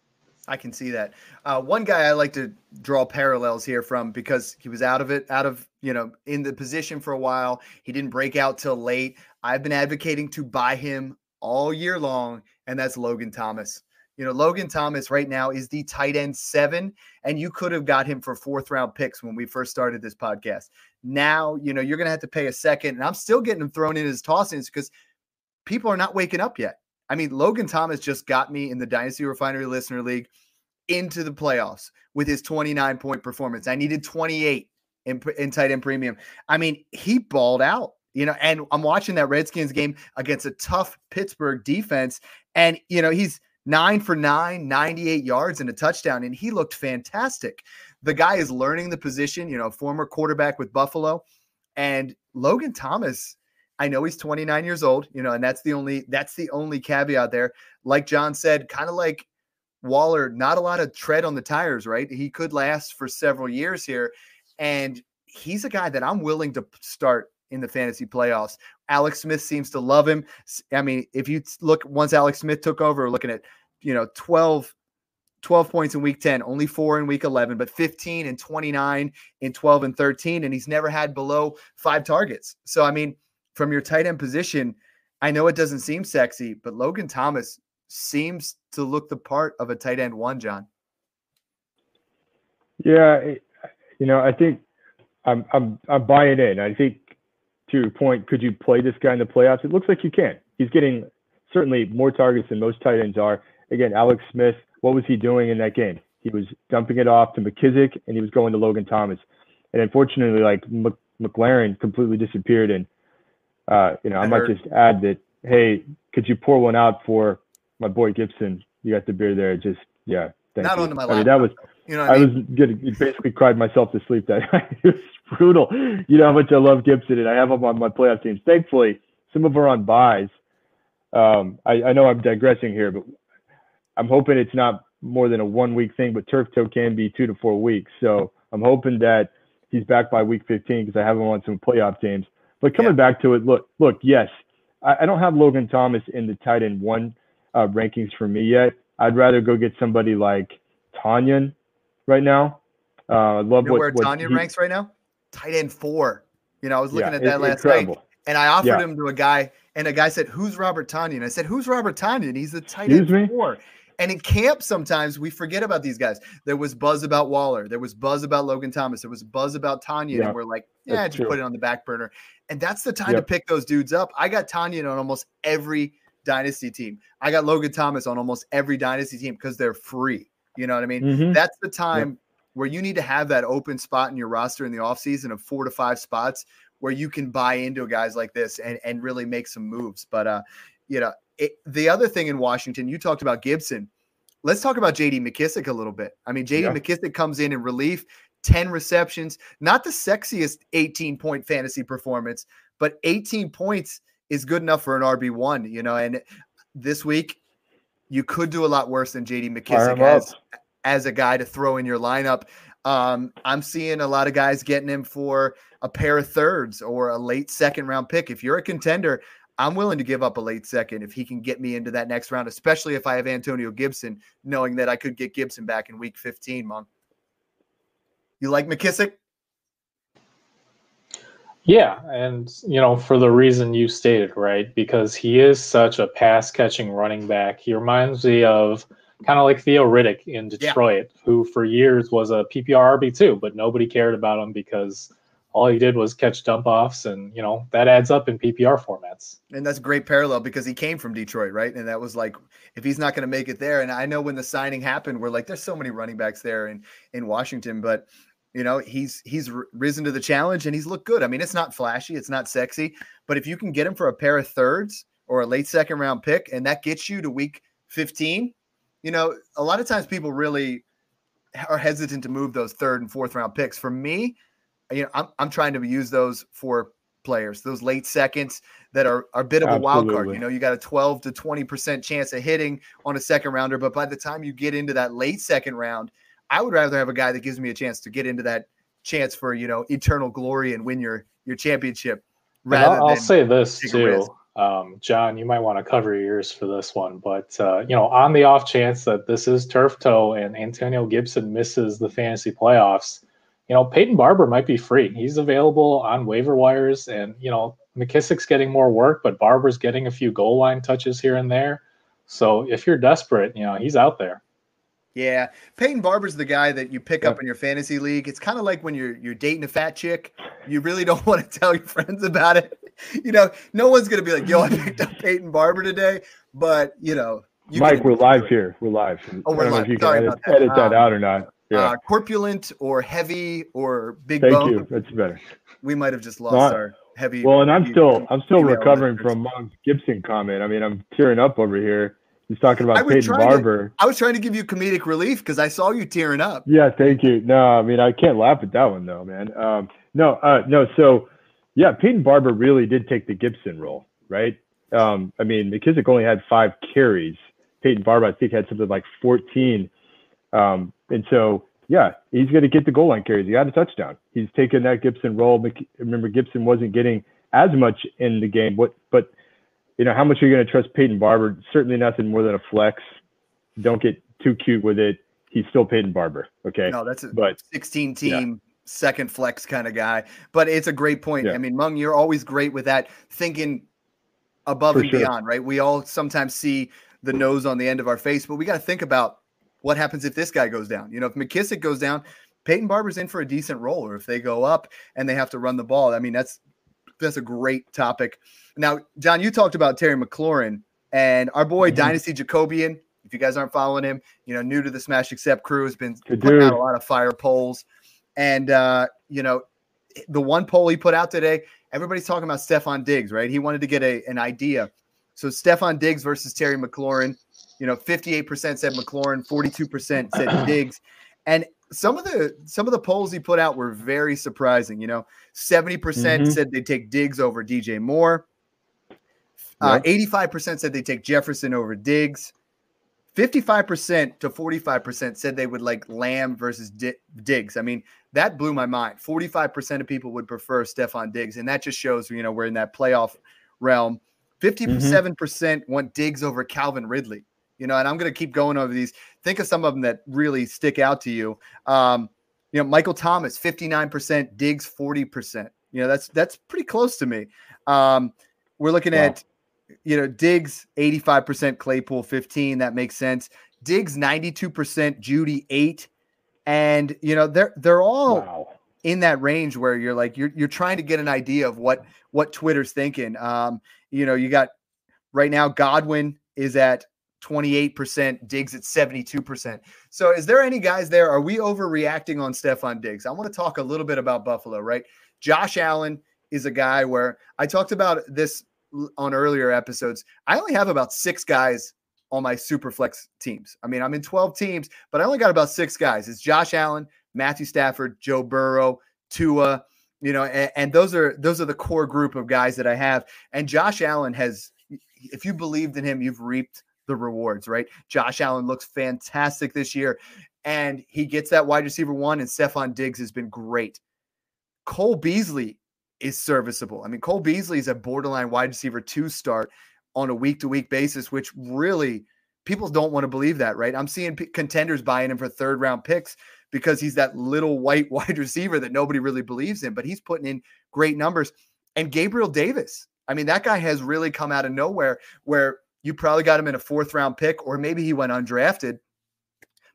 S2: I can see that. Uh, one guy I like to draw parallels here from because he was out of it, out of, you know, in the position for a while. He didn't break out till late. I've been advocating to buy him all year long, and that's Logan Thomas. You know, Logan Thomas right now is the tight end seven, and you could have got him for fourth round picks when we first started this podcast. Now, you know, you're going to have to pay a second, and I'm still getting him thrown in as tossings because people are not waking up yet. I mean, Logan Thomas just got me in the Dynasty Refinery Listener League into the playoffs with his 29 point performance. I needed 28 in, in tight end premium. I mean, he balled out, you know, and I'm watching that Redskins game against a tough Pittsburgh defense. And, you know, he's nine for nine, 98 yards and a touchdown, and he looked fantastic. The guy is learning the position, you know, former quarterback with Buffalo. And Logan Thomas, I know he's 29 years old, you know, and that's the only that's the only caveat there. Like John said, kind of like Waller, not a lot of tread on the tires, right? He could last for several years here, and he's a guy that I'm willing to start in the fantasy playoffs. Alex Smith seems to love him. I mean, if you look once Alex Smith took over, looking at you know 12 12 points in week 10, only four in week 11, but 15 and 29 in 12 and 13. And he's never had below five targets. So, I mean, from your tight end position, I know it doesn't seem sexy, but Logan Thomas seems to look the part of a tight end one, John.
S4: Yeah, you know, I think I'm I'm I'm buying in. I think to your point, could you play this guy in the playoffs? It looks like you can. He's getting certainly more targets than most tight ends are. Again, Alex Smith, what was he doing in that game? He was dumping it off to McKissic and he was going to Logan Thomas. And unfortunately, like McLaurin completely disappeared. And uh, you know, I,
S2: I
S4: might
S2: heard.
S4: just add that, hey, could you pour one out for my boy Gibson? You got the beer there. Just yeah, thank
S2: Not
S4: you.
S2: onto my
S4: I mean, that was
S2: You know I mean?
S4: was getting basically cried myself to sleep that night. it was brutal. You know how much I love Gibson, and I have him on my playoff teams. Thankfully, some of them are on byes. Um, I, I know I'm digressing here, but I'm hoping it's not more than a one week thing. But turf toe can be two to four weeks, so I'm hoping that he's back by week 15 because I have him on some playoff teams. But coming back to it, look, look, yes, I, I don't have Logan Thomas in the tight end one uh, rankings for me yet. I'd rather go get somebody like Tonyan right now. Uh, I love
S2: You know
S4: what,
S2: where
S4: what
S2: Tonyan
S4: he-
S2: ranks right now? Tight end four. You know, I was looking
S4: yeah,
S2: at that
S4: in-
S2: last night, and I offered
S4: Yeah.
S2: him to a guy, and a guy said, "Who's Robert Tonyan?" And I said, "Who's Robert Tonyan?" And he's the tight
S4: Excuse
S2: end
S4: me?
S2: four. And in camp, sometimes we forget about these guys. There was buzz about Waller. There was buzz about Logan Thomas. There was buzz about Tonyan,
S4: Yeah,
S2: and we're like, yeah, just put it on the back burner. And that's the time to pick those dudes up. I got Tonyan on almost every dynasty team. I got Logan Thomas on almost every dynasty team because they're free. You know what I mean?
S4: Mhm.
S2: that's the time where you need to have that open spot in your roster in the offseason of four to five spots where you can buy into guys like this and, and really make some moves. But, uh, you know, it, the other thing in Washington, you talked about Gibson. Let's talk about JD McKissic a little bit. I mean, JD
S4: Yeah.
S2: McKissic comes in in relief, 10 receptions, not the sexiest 18 point fantasy performance, but 18 points is good enough for an RB1, you know, and this week you could do a lot worse than JD
S4: McKissic
S2: as, as a guy to throw in your lineup. Um, I'm seeing a lot of guys getting him for a pair of thirds or a late second round pick. If you're a contender, I'm willing to give up a late second if he can get me into that next round, especially if I have Antonio Gibson, knowing that I could get Gibson back in week 15, Meng. You like McKissic?
S3: Yeah, and you know, for the reason you stated, right? Because he is such a pass catching running back. He reminds me of kind of like Theo Riddick in Detroit, who for years was a PPR RB too, but nobody cared about him because all he did was catch dump offs, and you know that adds up in PPR formats.
S2: And that's a great parallel because he came from Detroit, right? And that was like, if he's not going to make it there, and I know when the signing happened, we're like, there's so many running backs there in in Washington, but you know, he's he's risen to the challenge and he's looked good. I mean, it's not flashy, it's not sexy, but if you can get him for a pair of thirds or a late second round pick, and that gets you to week 15, you know, a lot of times people really are hesitant to move those third and fourth round picks. For me, you know, I'm I'm trying to use those for players, those late seconds that are, are a bit of a wild card. You know, you got a 12 to 20% chance of hitting on a second rounder, but by the time you get into that late second round, I would rather have a guy that gives me a chance to get into that chance for, you know, eternal glory and win your your championship
S3: And
S2: rather
S3: I'll, I'll say this
S2: take a risk.
S3: too, um, John. You might want to cover your ears for this one, but uh, you know, on the off chance that this is turf toe and Antonio Gibson misses the fantasy playoffs, you know, Peyton Barber might be free. He's available on waiver wires, and you know, McKissic's getting more work, but Barber's getting a few goal line touches here and there. So if you're desperate, you know, he's out there.
S2: Yeah, Peyton Barber's the guy that you pick
S4: Yeah.
S2: up in your fantasy league. It's kind of like when you're you're dating a fat chick. You really don't want to tell your friends about it. You know, no one's gonna be like, "Yo, I picked up Peyton Barber today," but you know, you
S4: Mike, we're live here. We're live.
S2: Oh, we're
S4: I don't know
S2: live.
S4: if you
S2: Sorry
S4: can edit,
S2: that.
S4: edit that
S2: Um,
S4: out or not. Yeah.
S2: Uh, corpulent or heavy or big
S4: Thank
S2: bone.
S4: you. That's better.
S2: We might have just lost
S4: I-
S2: our heavy.
S4: Well, and I'm still I'm still recovering from Meng's Gibson comment. I mean, I'm tearing up over here. He's talking about Peyton
S2: trying to-
S4: Barber.
S2: I was trying to give you comedic relief because I saw you tearing up.
S4: Yeah, thank you. No, I mean I can't laugh at that one though, man. Um, no, uh, no. So, yeah, Peyton Barber really did take the Gibson role, right? Um, I mean, McKissic only had five carries. Peyton Barber, I think, had something like 14. Um, and so, yeah, he's going to get the goal line carries. He got a touchdown. He's taken that Gibson role. Mc- Remember, Gibson wasn't getting as much in the game. What, but you know, how much are you going to trust Peyton Barber? Certainly nothing more than a flex. Don't get too cute with it. He's still Peyton Barber. Okay.
S2: No, that's a
S4: But
S2: 16 team second flex kind of guy. But it's a great point.
S4: Yeah.
S2: I mean, Meng, you're always great with that thinking above
S4: For
S2: and
S4: sure.
S2: beyond, right? We all sometimes see the nose on the end of our face, but we got to think about what happens if this guy goes down. You know, if McKissic goes down, Peyton Barber's in for a decent role, or if they go up and they have to run the ball. I mean, that's that's a great topic. Now, John, you talked about Terry McLaurin and our boy
S4: Mhm.
S2: Dynasty Jacobian. If you guys aren't following him, you know, new to the Smash Accept crew has been
S4: Good
S2: putting out a lot of fire polls. And uh, you know, the one poll he put out today everybody's talking about Stefon Diggs, right? He wanted to get a, an idea. So Stefon Diggs versus Terry McLaurin, you know, 58% said McLaurin, 42% said Diggs. And some of the some of the polls he put out were very surprising. You know, 70%
S4: Mhm.
S2: said they'd take Diggs over DJ Moore. Uh, 85% said they'd take Jefferson over Diggs. 55% to 45% said they would like Lamb versus Di- Diggs. I mean, that blew my mind. 45% of people would prefer Stefan Diggs, and that just shows, you know, we're in that playoff realm. 57% want Diggs over Calvin Ridley. You know, and I'm going to keep going over these. Think of some of them that really stick out to you. Um, you know, Michael Thomas, 59%, Diggs, 40%. You know, that's that's pretty close to me. Um, we're looking
S4: Wow.
S2: at, you know, Diggs, 85%, Claypool, 15. That makes sense. Diggs, 92%, Jeudy, 8. And, you know, they're they're all
S4: Wow.
S2: in that range where you're like you're you're trying to get an idea of what what Twitter's thinking. Um, you know, you got right now Godwin is at 28%, Diggs at 72%. So is there any guys there? Are we overreacting on Stefon Diggs? I want to talk a little bit about Buffalo, right? Josh Allen is a guy where I talked about this on earlier episodes. I only have about six guys on my super flex teams. I mean, I'm in 12 teams, but I only got about six guys. It's Josh Allen, Matthew Stafford, Joe Burrow, Tua, you know, and, and those are those are the core group of guys that I have. And Josh Allen has, if you believed in him, you've reaped the rewards, right? Josh Allen looks fantastic this year, and he gets that wide receiver one, and Stefon Diggs has been great. Cole Beasley is serviceable. I mean, Cole Beasley is a borderline wide receiver two start on a week to week basis, which really people don't want to believe that, right? I'm seeing p- contenders buying him for third round picks because he's that little white wide receiver that nobody really believes in, but he's putting in great numbers. And Gabriel Davis, I mean, that guy has really come out of nowhere where you probably got him in a fourth round pick, or maybe he went undrafted,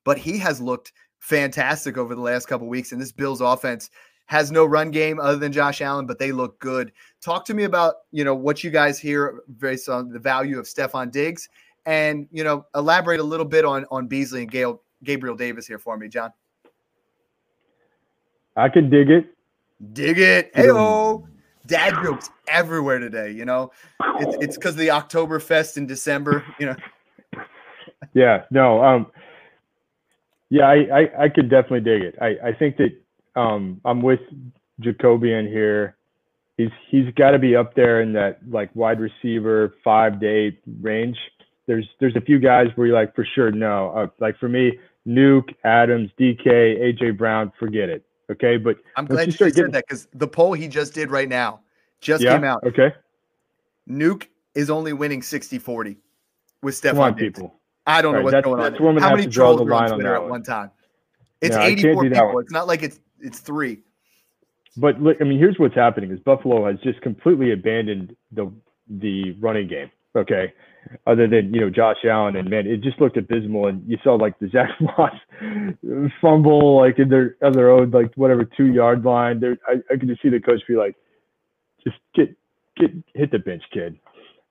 S2: but he has looked fantastic over the last couple weeks. And this Bills offense has no run game other than Josh Allen, but they look good. Talk to me about, you know, what you guys hear based on the value of Stefon Diggs and, you know, elaborate a little bit on, on Beasley and Gail, Gabriel Davis here for me, John.
S4: I could dig it.
S2: Dig it. Hey, dad jokes everywhere today. You know, it's it's because the Oktoberfest in December. You know,
S4: Yeah, no, um, yeah, I, I, I could definitely dig it. I, I think that um, I'm with Jacobian here. He's he's got to be up there in that like wide receiver five eight range. There's there's a few guys where you're like for sure no. Uh, like for me, Nuke, Adams, DK, AJ Brown, forget it. Okay, but
S2: I'm glad
S4: you
S2: you, said
S4: getting-
S2: that because the poll he just did right now just
S4: yeah,
S2: came out.
S4: okay.
S2: Nuke is only winning 60-40 with
S4: Come on, people.
S2: I don't know
S4: right,
S2: what's
S4: that's-
S2: going on.
S4: that's
S2: How many trolls are on
S4: line on
S2: at
S4: one.
S2: time? It's
S4: No,
S2: 84 people. It's not like it's it's three.
S4: But look, I mean, here's what's happening: is Buffalo has just completely abandoned the the running game. Okay, other than you know Josh Allen and man, it just looked abysmal. And you saw like the Zack Moss fumble, like in their on their own like whatever two yard line. There, I, I could just see the coach be like, just get get hit the bench, kid.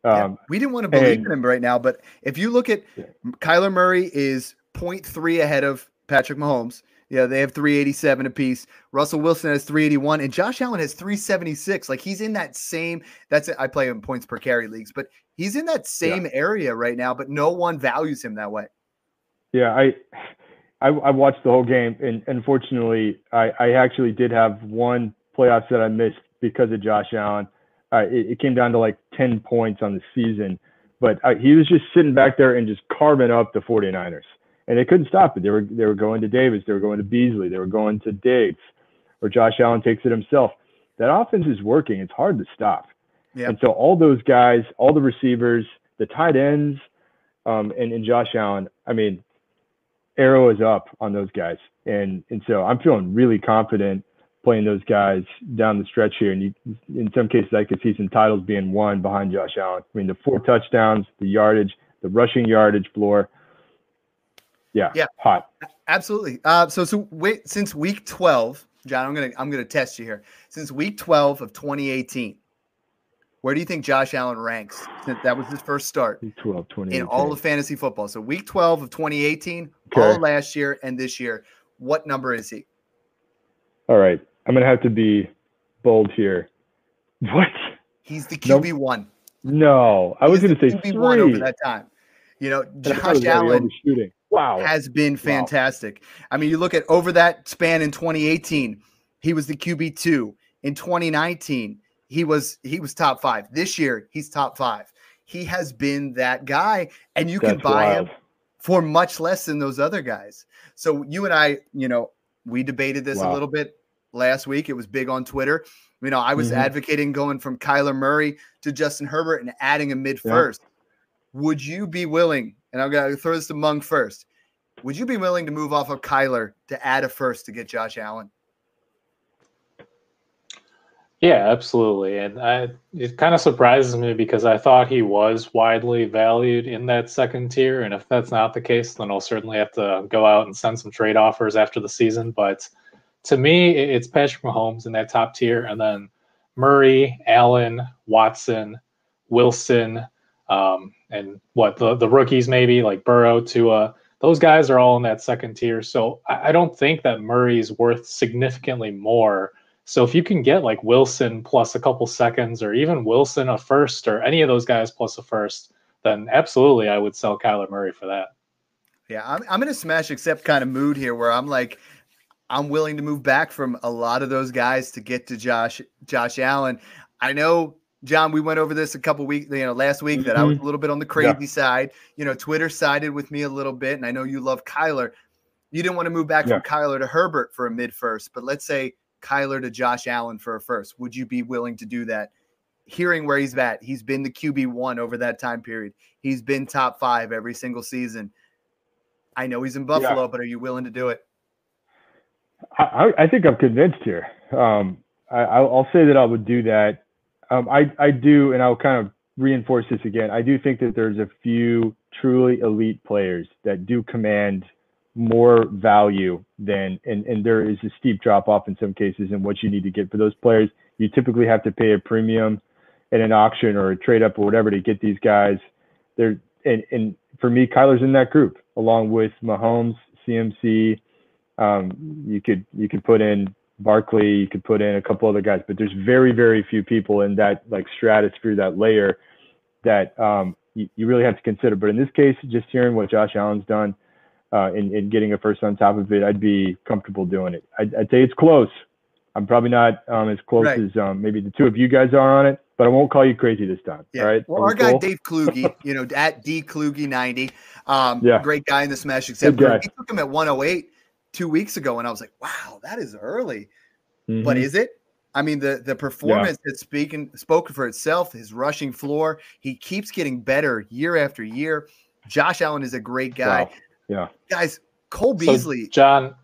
S2: Yeah,
S4: Um,
S2: we didn't want to believe
S4: and-
S2: in him right now, but if you look at
S4: Yeah.
S2: Kyler Murray is 0.3 ahead of Patrick Mahomes. Yeah, they have 387 apiece. Russell Wilson has 381, and Josh Allen has 376. Like he's in that same. That's it. I play in points per carry leagues, but he's in that same area right now. But no one values him that way.
S4: Yeah, I, I I watched the whole game, and unfortunately, I I actually did have one playoffs that I missed because of Josh Allen. Uh, it, it came down to like ten points on the season, but uh, he was just sitting back there and just carving up the 49ers, and they couldn't stop it. They were they were going to Davis, they were going to Beasley, they were going to Diggs, or Josh Allen takes it himself. That offense is working. It's hard to stop.
S2: Yeah.
S4: And so all those guys, all the receivers, the tight ends, um, and, and Josh Allen, I mean, arrow is up on those guys. And and so I'm feeling really confident playing those guys down the stretch here. And you, in some cases, I could see some titles being won behind Josh Allen. I mean, the four touchdowns, the yardage, the rushing yardage floor. Yeah,
S2: Yeah.
S4: hot.
S2: Absolutely. Uh, so so wait, since week 12, John, I'm gonna I'm gonna test you here. Since week 12 of 2018, where do you think Josh Allen ranks? Since that was his first start.
S4: 12, 20.
S2: in all of fantasy football. So week 12 of 2018,
S4: Okay.
S2: all last year and this year. What number is he?
S4: All right. I'm going to have to be bold here. What?
S2: He's the QB one.
S4: No, I was going to say
S2: QB
S4: three.
S2: one over that time. You know,
S4: And I thought it
S2: Josh Allen
S4: overshooting. Wow.
S2: has been fantastic. I mean, you look at over that span in 2018, he was the QB two. In 2019, he was he was top five. This year, he's top five. He has been that guy, and you can buy
S4: wild.
S2: him for much less than those other guys. So you and I, you know, we debated this a little bit last week. It was big on Twitter. You know, I was
S4: Mhm.
S2: advocating going from Kyler Murray to Justin Herbert and adding a mid first. Would you be willing? And I'm gonna throw this to Mung first. Would you be willing to move off of Kyler to add a first to get Josh Allen?
S3: Yeah, absolutely. And I, it kind of surprises me because I thought he was widely valued in that second tier. And if that's not the case, then I'll certainly have to go out and send some trade offers after the season. But to me, it- it's Patrick Mahomes in that top tier. And then Murray, Allen, Watson, Wilson, um, and what the, the rookies, maybe like Burrow, Tua. Those guys are all in that second tier. So I, I don't think that Murray's worth significantly more. So if you can get like Wilson plus a couple seconds, or even Wilson a first, or any of those guys plus a first, then absolutely I would sell Kyler Murray for that.
S2: Yeah, I'm, I'm in a smash accept kind of mood here where I'm like, I'm willing to move back from a lot of those guys to get to Josh Josh Allen. I know, John, we went over this a couple weeks, you know, last week that I was mm-hmm. a little bit on the crazy side. You know, Twitter sided with me a little bit, and I know you love Kyler. You didn't want to move back
S4: Yeah.
S2: from Kyler to Herbert for a mid first, but let's say Kyler to Josh Allen for a first. Would you be willing to do that? Hearing where he's at, he's been the QB one over that time period. He's been top five every single season. I know he's in Buffalo, but are you willing to do it?
S4: I, I- think I'm convinced here. Um, I, I'll I'll say that I would do that. Um, I, I do, and I'll kind of reinforce this again. I do think that there's a few truly elite players that do command more value than, and, and there is a steep drop off in some cases in what you need to get for those players. You typically have to pay a premium in an auction or a trade up or whatever to get these guys. They're, and, and for me, Kyler's in that group along with Mahomes, CMC, um, you could you could put in Barkley, you could put in a couple other guys, but there's very very few people in that like stratosphere, that layer that um, you, you really have to consider. But in this case, just hearing what Josh Allen's done uh, and, and getting a first on top of it, I'd be comfortable doing it. I'd, I'd say it's close. I'm probably not um, as close
S2: Right.
S4: as um, maybe the two of you guys are on it, but I won't call you crazy this time.
S2: Yeah.
S4: All right.
S2: Well,
S4: Are
S2: our
S4: we
S2: guy
S4: cool?
S2: Dave Kluge, you know, at D Kluge ninety, um,
S4: Yeah.
S2: great guy in the Smash Accept
S4: Good guy.
S2: group. He took him at one hundred eight two weeks ago, and I was like, wow, that is early. But
S4: Mhm.
S2: is it? I mean, the the performance that's speaking spoken for itself. His rushing floor, he keeps getting better year after year. Josh Allen is a great guy,
S4: Wow. Yeah.
S2: guys. Cole
S3: So,
S2: Beasley,
S3: John,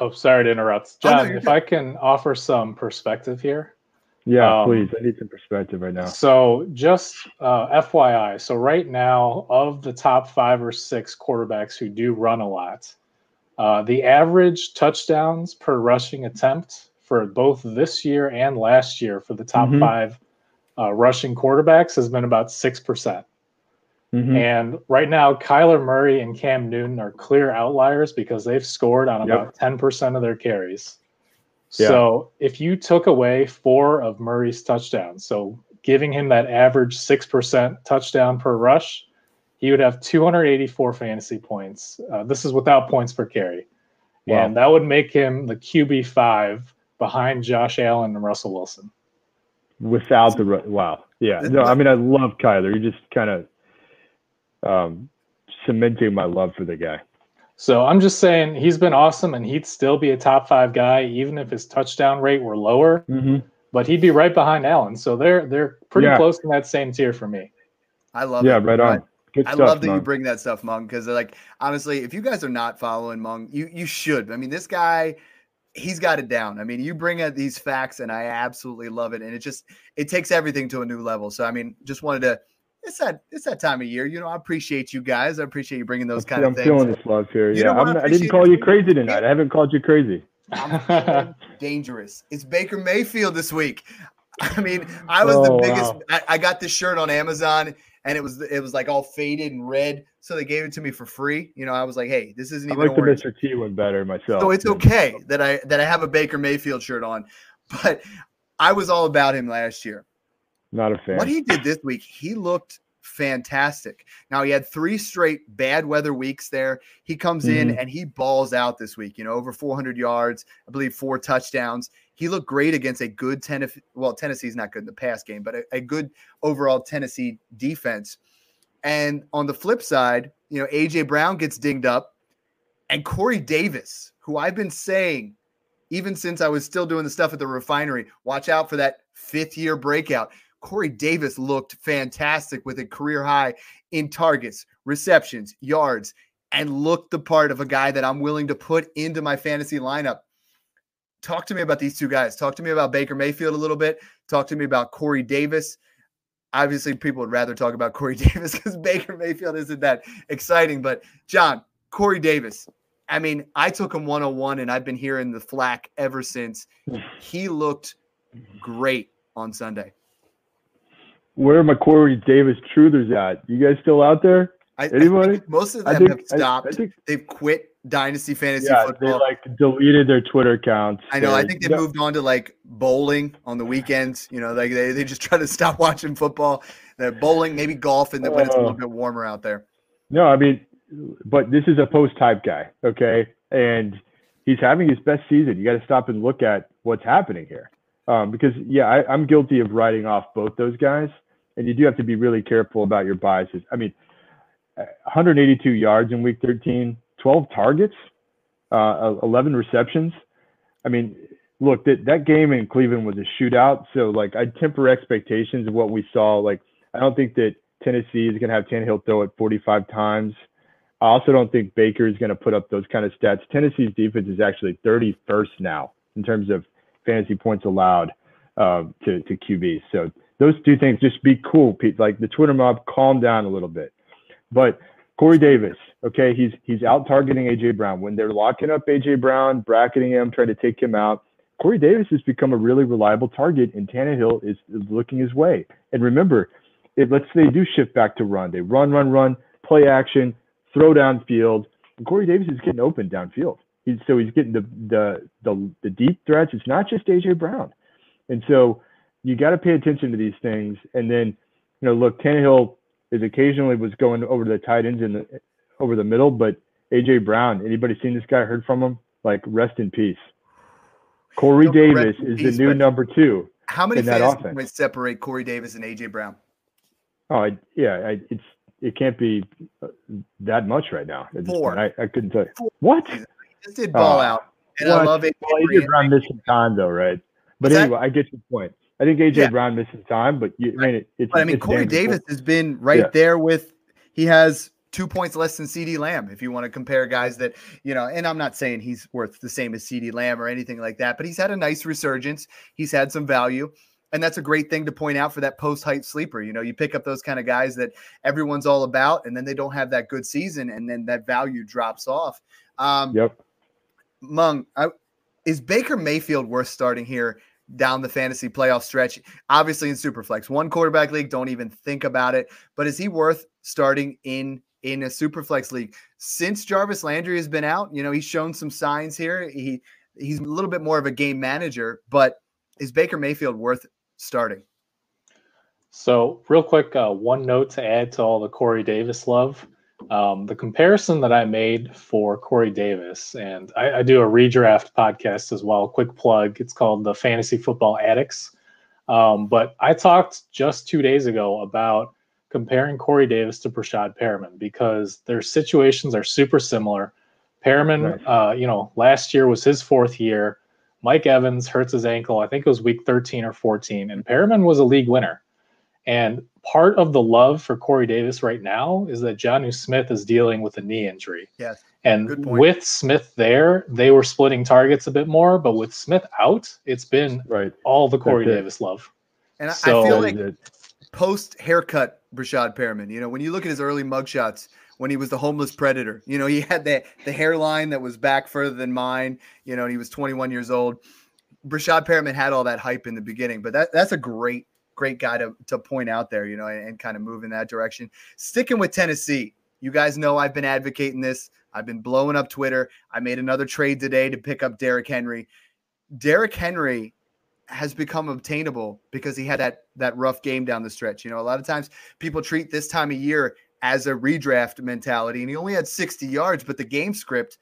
S3: oh, sorry to interrupt.
S2: Oh, no,
S3: John, if
S2: good.
S3: I can offer some perspective here.
S4: Yeah,
S3: Um,
S4: please. I need some perspective right now.
S3: So, just uh, FYI, so right now, of the top five or six quarterbacks who do run a lot, uh, the average touchdowns per rushing attempt for both this year and last year for the top
S4: Mhm.
S3: five uh, rushing quarterbacks has been about 6%.
S4: Mhm.
S3: And right now, Kyler Murray and Cam Newton are clear outliers because they've scored on
S4: Yep.
S3: about 10% of their carries.
S4: Yeah.
S3: So if you took away four of Murray's touchdowns, so giving him that average 6% touchdown per rush, he would have 284 fantasy points. Uh, this is without points per carry.
S4: Wow.
S3: And that would make him the QB5 behind Josh Allen and Russell Wilson.
S4: without the wow yeah no i mean i love kyler you just kind of um cementing my love for the guy
S3: So I'm just saying he's been awesome and he'd still be a top five guy, even if his touchdown rate were lower,
S4: mm-hmm.
S3: but he'd be right behind Allen. So they're they're pretty
S4: Yeah.
S3: close in that same tier for me.
S2: I love
S4: yeah
S2: it.
S4: right on good
S2: I
S4: stuff
S2: love that you bring that stuff, Meng, because like honestly, if you guys are not following Meng, you you should. I mean, this guy, he's got it down. I mean, you bring out these facts, and I absolutely love it. And it just it takes everything to a new level. So I mean, just wanted to. It's that it's that time of year. You know, I appreciate you guys. I appreciate you bringing those kind
S4: I'm
S2: of things.
S4: feeling this love here.
S2: You
S4: yeah, I'm not, I didn't call you crazy tonight. I haven't called you crazy.
S2: I'm dangerous. It's Baker Mayfield this week. I mean, I was the
S4: Oh,
S2: biggest.
S4: wow.
S2: I, I got this shirt on Amazon, and it was it was like all faded and red, so they gave it to me for free. You know, I was like, hey, this isn't even.
S4: I like the. Mr. T one better myself.
S2: So it's okay that I that I have a Baker Mayfield shirt on, but I was all about him last year.
S4: Not a fan.
S2: What he did this week, he looked fantastic. Now he had three straight bad weather weeks there. He comes in
S4: Mhm.
S2: and he balls out this week, you know, over 400 yards, I believe four touchdowns. He looked great against a good Tennessee. Well, Tennessee's not good in the pass game, but a, a good overall Tennessee defense. And on the flip side, you know, AJ Brown gets dinged up, and Corey Davis, who I've been saying even since I was still doing the stuff at the refinery, watch out for that fifth year breakout. Corey Davis looked fantastic with a career high in targets, receptions, yards, and looked the part of a guy that I'm willing to put into my fantasy lineup. Talk to me about these two guys. Talk to me about Baker Mayfield a little bit. Talk to me about Corey Davis. Obviously, people would rather talk about Corey Davis because Baker Mayfield isn't that exciting. But, John, Corey Davis, I mean, I took him 101 and I've been hearing the flack ever since. Hmm. He looked great on Sunday.
S4: Where Corey Davis truthers at? You guys still out there?
S2: I, I
S4: Anybody?
S2: think most of
S4: I
S2: them
S4: think
S2: have stopped.
S4: I, I think
S2: They've quit Dynasty Fantasy
S4: yeah, they
S2: Football.
S4: like deleted their Twitter accounts.
S2: I know. I
S4: They're-
S2: think they
S4: no,
S2: moved on to like bowling on the weekends. You know, like they, they just try to stop watching football. They're bowling, maybe golf, and then when it's a
S4: Oh.
S2: little bit warmer out there.
S4: No, I mean, but this is a post type guy, okay? And he's having his best season. You got to stop and look at what's happening here. Um, because, yeah, I, I'm guilty of writing off both those guys. And you do have to be really careful about your biases. I mean, uh, 182 yards in week 13, 12 targets, uh, 11 receptions. I mean, look, that, that game in Cleveland was a shootout. So, like, I'd temper expectations of what we saw. Like, I don't think that Tennessee is going to have Tannehill throw it 45 times. I also don't think Baker is going to put up those kind of stats. Tennessee's defense is actually 31st now in terms of fantasy points allowed uh, to to QB. So those two things, just be cool, Pete. Like the Twitter mob, calm down a little bit. But Corey Davis, okay, he's he's out targeting AJ Brown when they're locking up AJ Brown, bracketing him, trying to take him out. Corey Davis has become a really reliable target, and Tannehill is, is looking his way. And remember, if let's say they do shift back to run, they run, run, run, play action, throw downfield. Corey Davis is getting open downfield. He's, so he's getting the, the the the deep threats. It's not just AJ Brown, and so you got to pay attention to these things. And then, you know, look, Tannehill is occasionally was going over to the tight ends in the over the middle, but AJ Brown. Anybody seen this guy? Heard from him? Like rest in peace. Corey Davis is
S2: peace,
S4: the new number two.
S2: How many
S4: in that offense.
S2: points separate Corey Davis and AJ Brown?
S4: Oh, I, yeah, I, it's it can't be uh, that much right now.
S2: Four.
S4: I, I couldn't tell you.
S2: Four.
S4: What?
S2: He just did ball
S4: Oh,
S2: out, and I
S4: what?
S2: love AJ
S4: Well, AJ
S2: Brown.
S4: Missed some time though, right? But
S2: What's that?
S4: anyway, I get your point. I think AJ
S2: Yeah.
S4: Brown missed some time, but you, I mean, it, it's.
S2: But I mean, Corey. Davis has been right
S4: Yeah.
S2: there with. He has two points less than CeeDee Lamb. If you want to compare guys that you know, and I'm not saying he's worth the same as CeeDee Lamb or anything like that, but he's had a nice resurgence. He's had some value. And that's a great thing to point out for that post hype sleeper. You know, you pick up those kind of guys that everyone's all about, and then they don't have that good season, and then that value drops off. Um,
S4: Yep.
S2: Meng, I, is Baker Mayfield worth starting here down the fantasy playoff stretch? Obviously in Superflex, one quarterback league, don't even think about it. But is he worth starting in in a Superflex league since Jarvis Landry has been out? You know, he's shown some signs here. He he's a little bit more of a game manager, but is Baker Mayfield worth starting?
S3: So, real quick, uh, one note to add to all the Corey Davis love. Um, the comparison that I made for Corey Davis, and I, I do a redraft podcast as well. Quick plug. It's called the Fantasy Football Addicts. Um, but I talked just two days ago about comparing Corey Davis to Breshad Perriman because their situations are super similar. Perriman, uh, you know, last year was his fourth year. Mike Evans hurts his ankle. I think it was week 13 or 14, and Perriman was a league winner. And part of the love for Corey Davis right now is that Jonnu Smith is dealing with a knee injury.
S2: Yes.
S3: And with Smith there, they were splitting targets a bit more, but with Smith out, it's been
S4: Right.
S3: all the Corey
S4: That's it.
S3: Davis love.
S2: And I,
S3: So-
S2: I feel like
S4: is
S2: post haircut Breshad Perriman. You know, when you look at his early mugshots when he was the homeless predator, you know, he had the the hairline that was back further than mine, you know, and he was 21 years old. Breshad Perriman had all that hype in the beginning, but that that's a great, great guy to, to point out there, you know, and, and kind of move in that direction. Sticking with Tennessee, you guys know I've been advocating this. I've been blowing up Twitter. I made another trade today to pick up Derrick Henry. Derrick Henry has become obtainable because he had that that rough game down the stretch. You know, a lot of times people treat this time of year as a redraft mentality, and he only had 60 yards, but the game script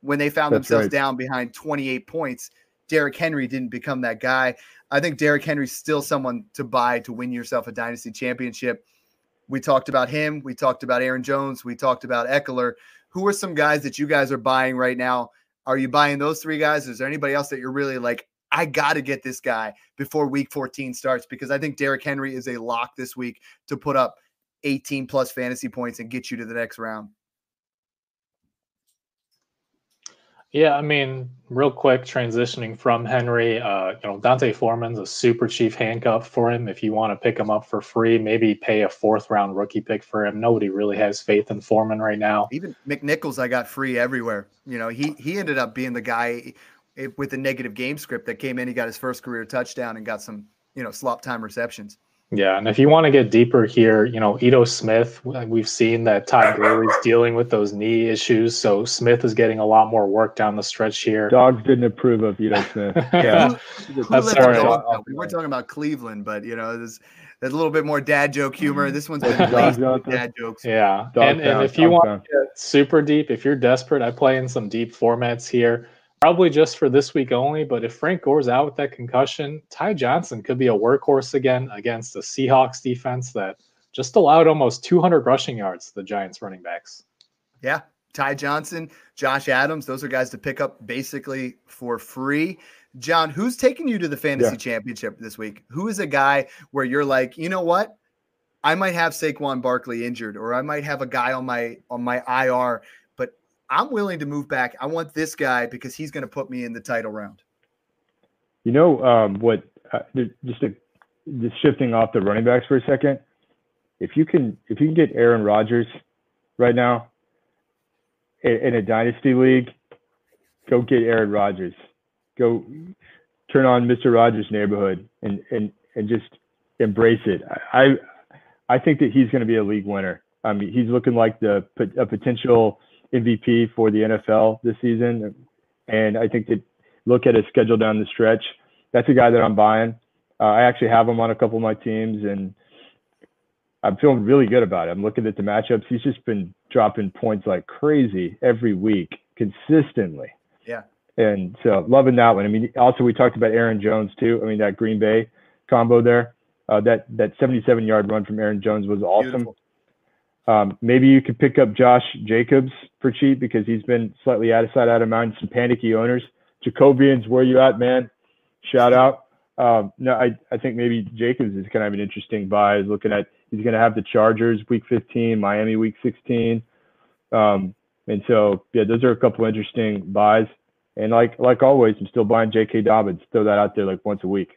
S2: when they found That's themselves right. down behind 28 points, Derrick Henry didn't become that guy. I think Derrick Henry's still someone to buy to win yourself a dynasty championship. We talked about him. We talked about Aaron Jones. We talked about Ekeler. Who are some guys that you guys are buying right now? Are you buying those three guys? Is there anybody else that you're really like, I got to get this guy before week 14 starts? Because I think Derrick Henry is a lock this week to put up 18 plus fantasy points and get you to the next round.
S3: Yeah, I mean, real quick, transitioning from Henry, uh, you know, D'Onta Foreman's a super chief handcuff for him. If you want to pick him up for free, maybe pay a fourth round rookie pick for him. Nobody really has faith in Foreman right now.
S2: Even McNichols, I got free everywhere. You know, he he ended up being the guy with the negative game script that came in. He got his first career touchdown and got some, you know, slop time receptions.
S3: Yeah, and if you want to get deeper here, you know, Ito Smith, we've seen that Todd Gurley's dealing with those knee issues, so Smith is getting a lot more work down the stretch here.
S4: Dogs didn't approve of Ito Smith. Yeah,
S2: that's sorry. We we're talking about Cleveland, but you know, there's there's a little bit more dad joke humor. Mm-hmm. This one's been dad jokes.
S3: Yeah, and, and if you want to get super deep, if you're desperate, I play in some deep formats here probably just for this week only. But if Frank Gore's out with that concussion, Ty Johnson could be a workhorse again against the Seahawks defense that just allowed almost 200 rushing yards to the Giants running backs.
S2: Yeah. Ty Johnson, Josh Adams, those are guys to pick up basically for free. John, who's taking you to the fantasy yeah. championship this week? Who is a guy where you're like, you know what? I might have Saquon Barkley injured, or I might have a guy on my on my IR I'm willing to move back. I want this guy because he's going to put me in the title round.
S4: You know um, what? Uh, just a, just shifting off the running backs for a second. If you can, if you can get Aaron Rodgers right now in, in a dynasty league, go get Aaron Rodgers. Go turn on Mr. Rogers' neighborhood and and and just embrace it. I I think that he's going to be a league winner. I mean, he's looking like the a potential MVP for the NFL this season. And I think that look at his schedule down the stretch, that's a guy that I'm buying. Uh, I actually have him on a couple of my teams, and I'm feeling really good about it. I'm looking at the matchups. He's just been dropping points like crazy every week, consistently.
S2: Yeah.
S4: And so loving that one. I mean, also we talked about Aaron Jones too. I mean, that Green Bay combo there. Uh, that that 77 yard run from Aaron Jones was awesome. Beautiful. Um, maybe you could pick up Josh Jacobs for cheap because he's been slightly out of sight, out of mind. Some panicky owners. Jacobians, where you at, man? Shout out. Um, no, I, I think maybe Jacobs is kind of an interesting buy. Looking at he's going to have the Chargers week 15, Miami week 16, um, and so yeah, those are a couple interesting buys. And like like always, I'm still buying J.K. Dobbins. Throw that out there like once a week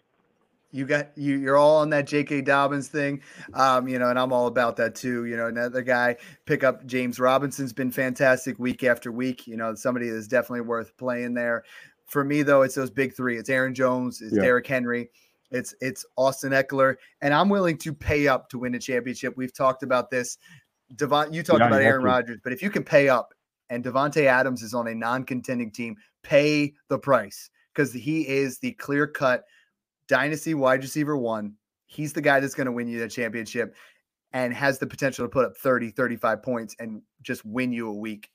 S2: you got you you're all on that J.K. Dobbins thing, um, you know, and I'm all about that too. You know, another guy pick up James Robinson's been fantastic week after week. You know, somebody that's definitely worth playing there. For me though, it's those big three. It's Aaron Jones, it's yeah. Derrick Henry, it's it's Austin Ekeler, and I'm willing to pay up to win a championship. We've talked about this. Devon, you talked yeah, about Aaron Rodgers, but if you can pay up, and Davante Adams is on a non-contending team, pay the price because he is the clear cut dynasty wide receiver one. He's the guy that's going to win you the championship and has the potential to put up 30, 35 points and just win you a week.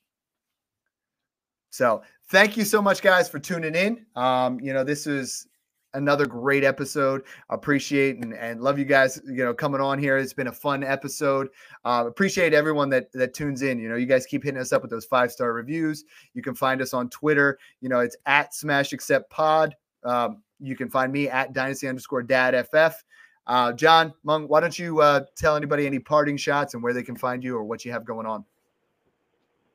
S2: So thank you so much, guys, for tuning in. Um, you know, this is another great episode. Appreciate and, and love you guys, you know, coming on here. It's been a fun episode. Uh, appreciate everyone that that tunes in. You know, you guys keep hitting us up with those five star reviews. You can find us on Twitter. You know, it's at Smash Accept Pod. Um, you can find me at dynasty underscore dad ff. Uh, John Meng, why don't you uh, tell anybody any parting shots and where they can find you or what you have going on?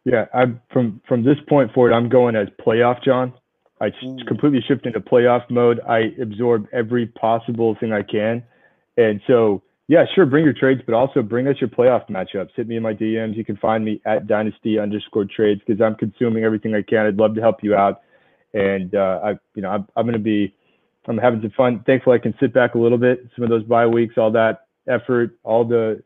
S4: Yeah, I'm from from this point forward. I'm going as playoff John. I Ooh. completely shift into playoff mode. I absorb every possible thing I can, and so yeah, sure, bring your trades, but also bring us your playoff matchups. Hit me in my DMs. You can find me at dynasty underscore trades because I'm consuming everything I can. I'd love to help you out, and uh, I, you know, I'm, I'm going to be I'm having some fun. Thankfully, I can sit back a little bit. Some of those bye weeks, all that effort, all the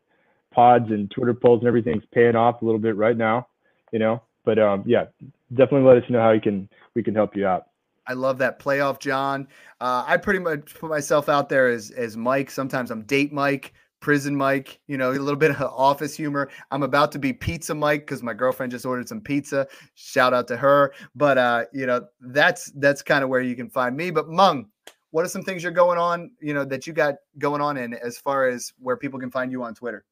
S4: pods and Twitter polls and everything's paying off a little bit right now, you know. But um, yeah, definitely let us know how you can we can help you out.
S2: I love that playoff, John. Uh, I pretty much put myself out there as as Mike. Sometimes I'm date Mike, prison Mike. You know, a little bit of office humor. I'm about to be pizza Mike because my girlfriend just ordered some pizza. Shout out to her. But uh, you know, that's that's kind of where you can find me. But Meng, what are some things you're going on? You know, that you got going on in as far as where people can find you on Twitter.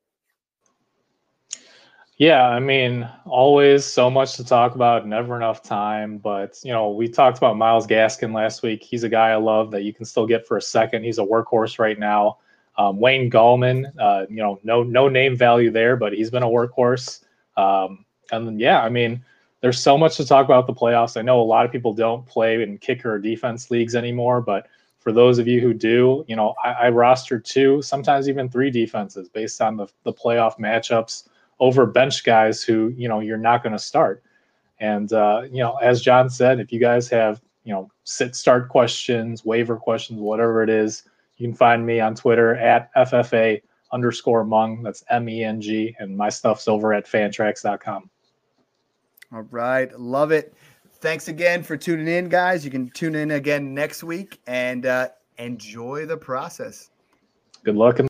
S3: Yeah, I mean, always so much to talk about, never enough time. But, you know, we talked about Myles Gaskin last week. He's a guy I love that you can still get for a second. He's a workhorse right now. Um, Wayne Gallman, uh, you know, no no name value there, but he's been a workhorse. Um, and yeah, I mean, there's so much to talk about the playoffs. I know a lot of people don't play in kicker or defense leagues anymore, but for those of you who do, you know, I, I roster two, sometimes even three defenses based on the, the playoff matchups over bench guys who you know you're not going to start. And uh, you know, as John said, if you guys have you know sit start questions, waiver questions, whatever it is, you can find me on Twitter at FFA underscore Meng. That's M E N G, and my stuff's over at fantrax.com.
S2: All right, love it. Thanks again for tuning in, guys. You can tune in again next week and uh, enjoy the process.
S3: Good luck.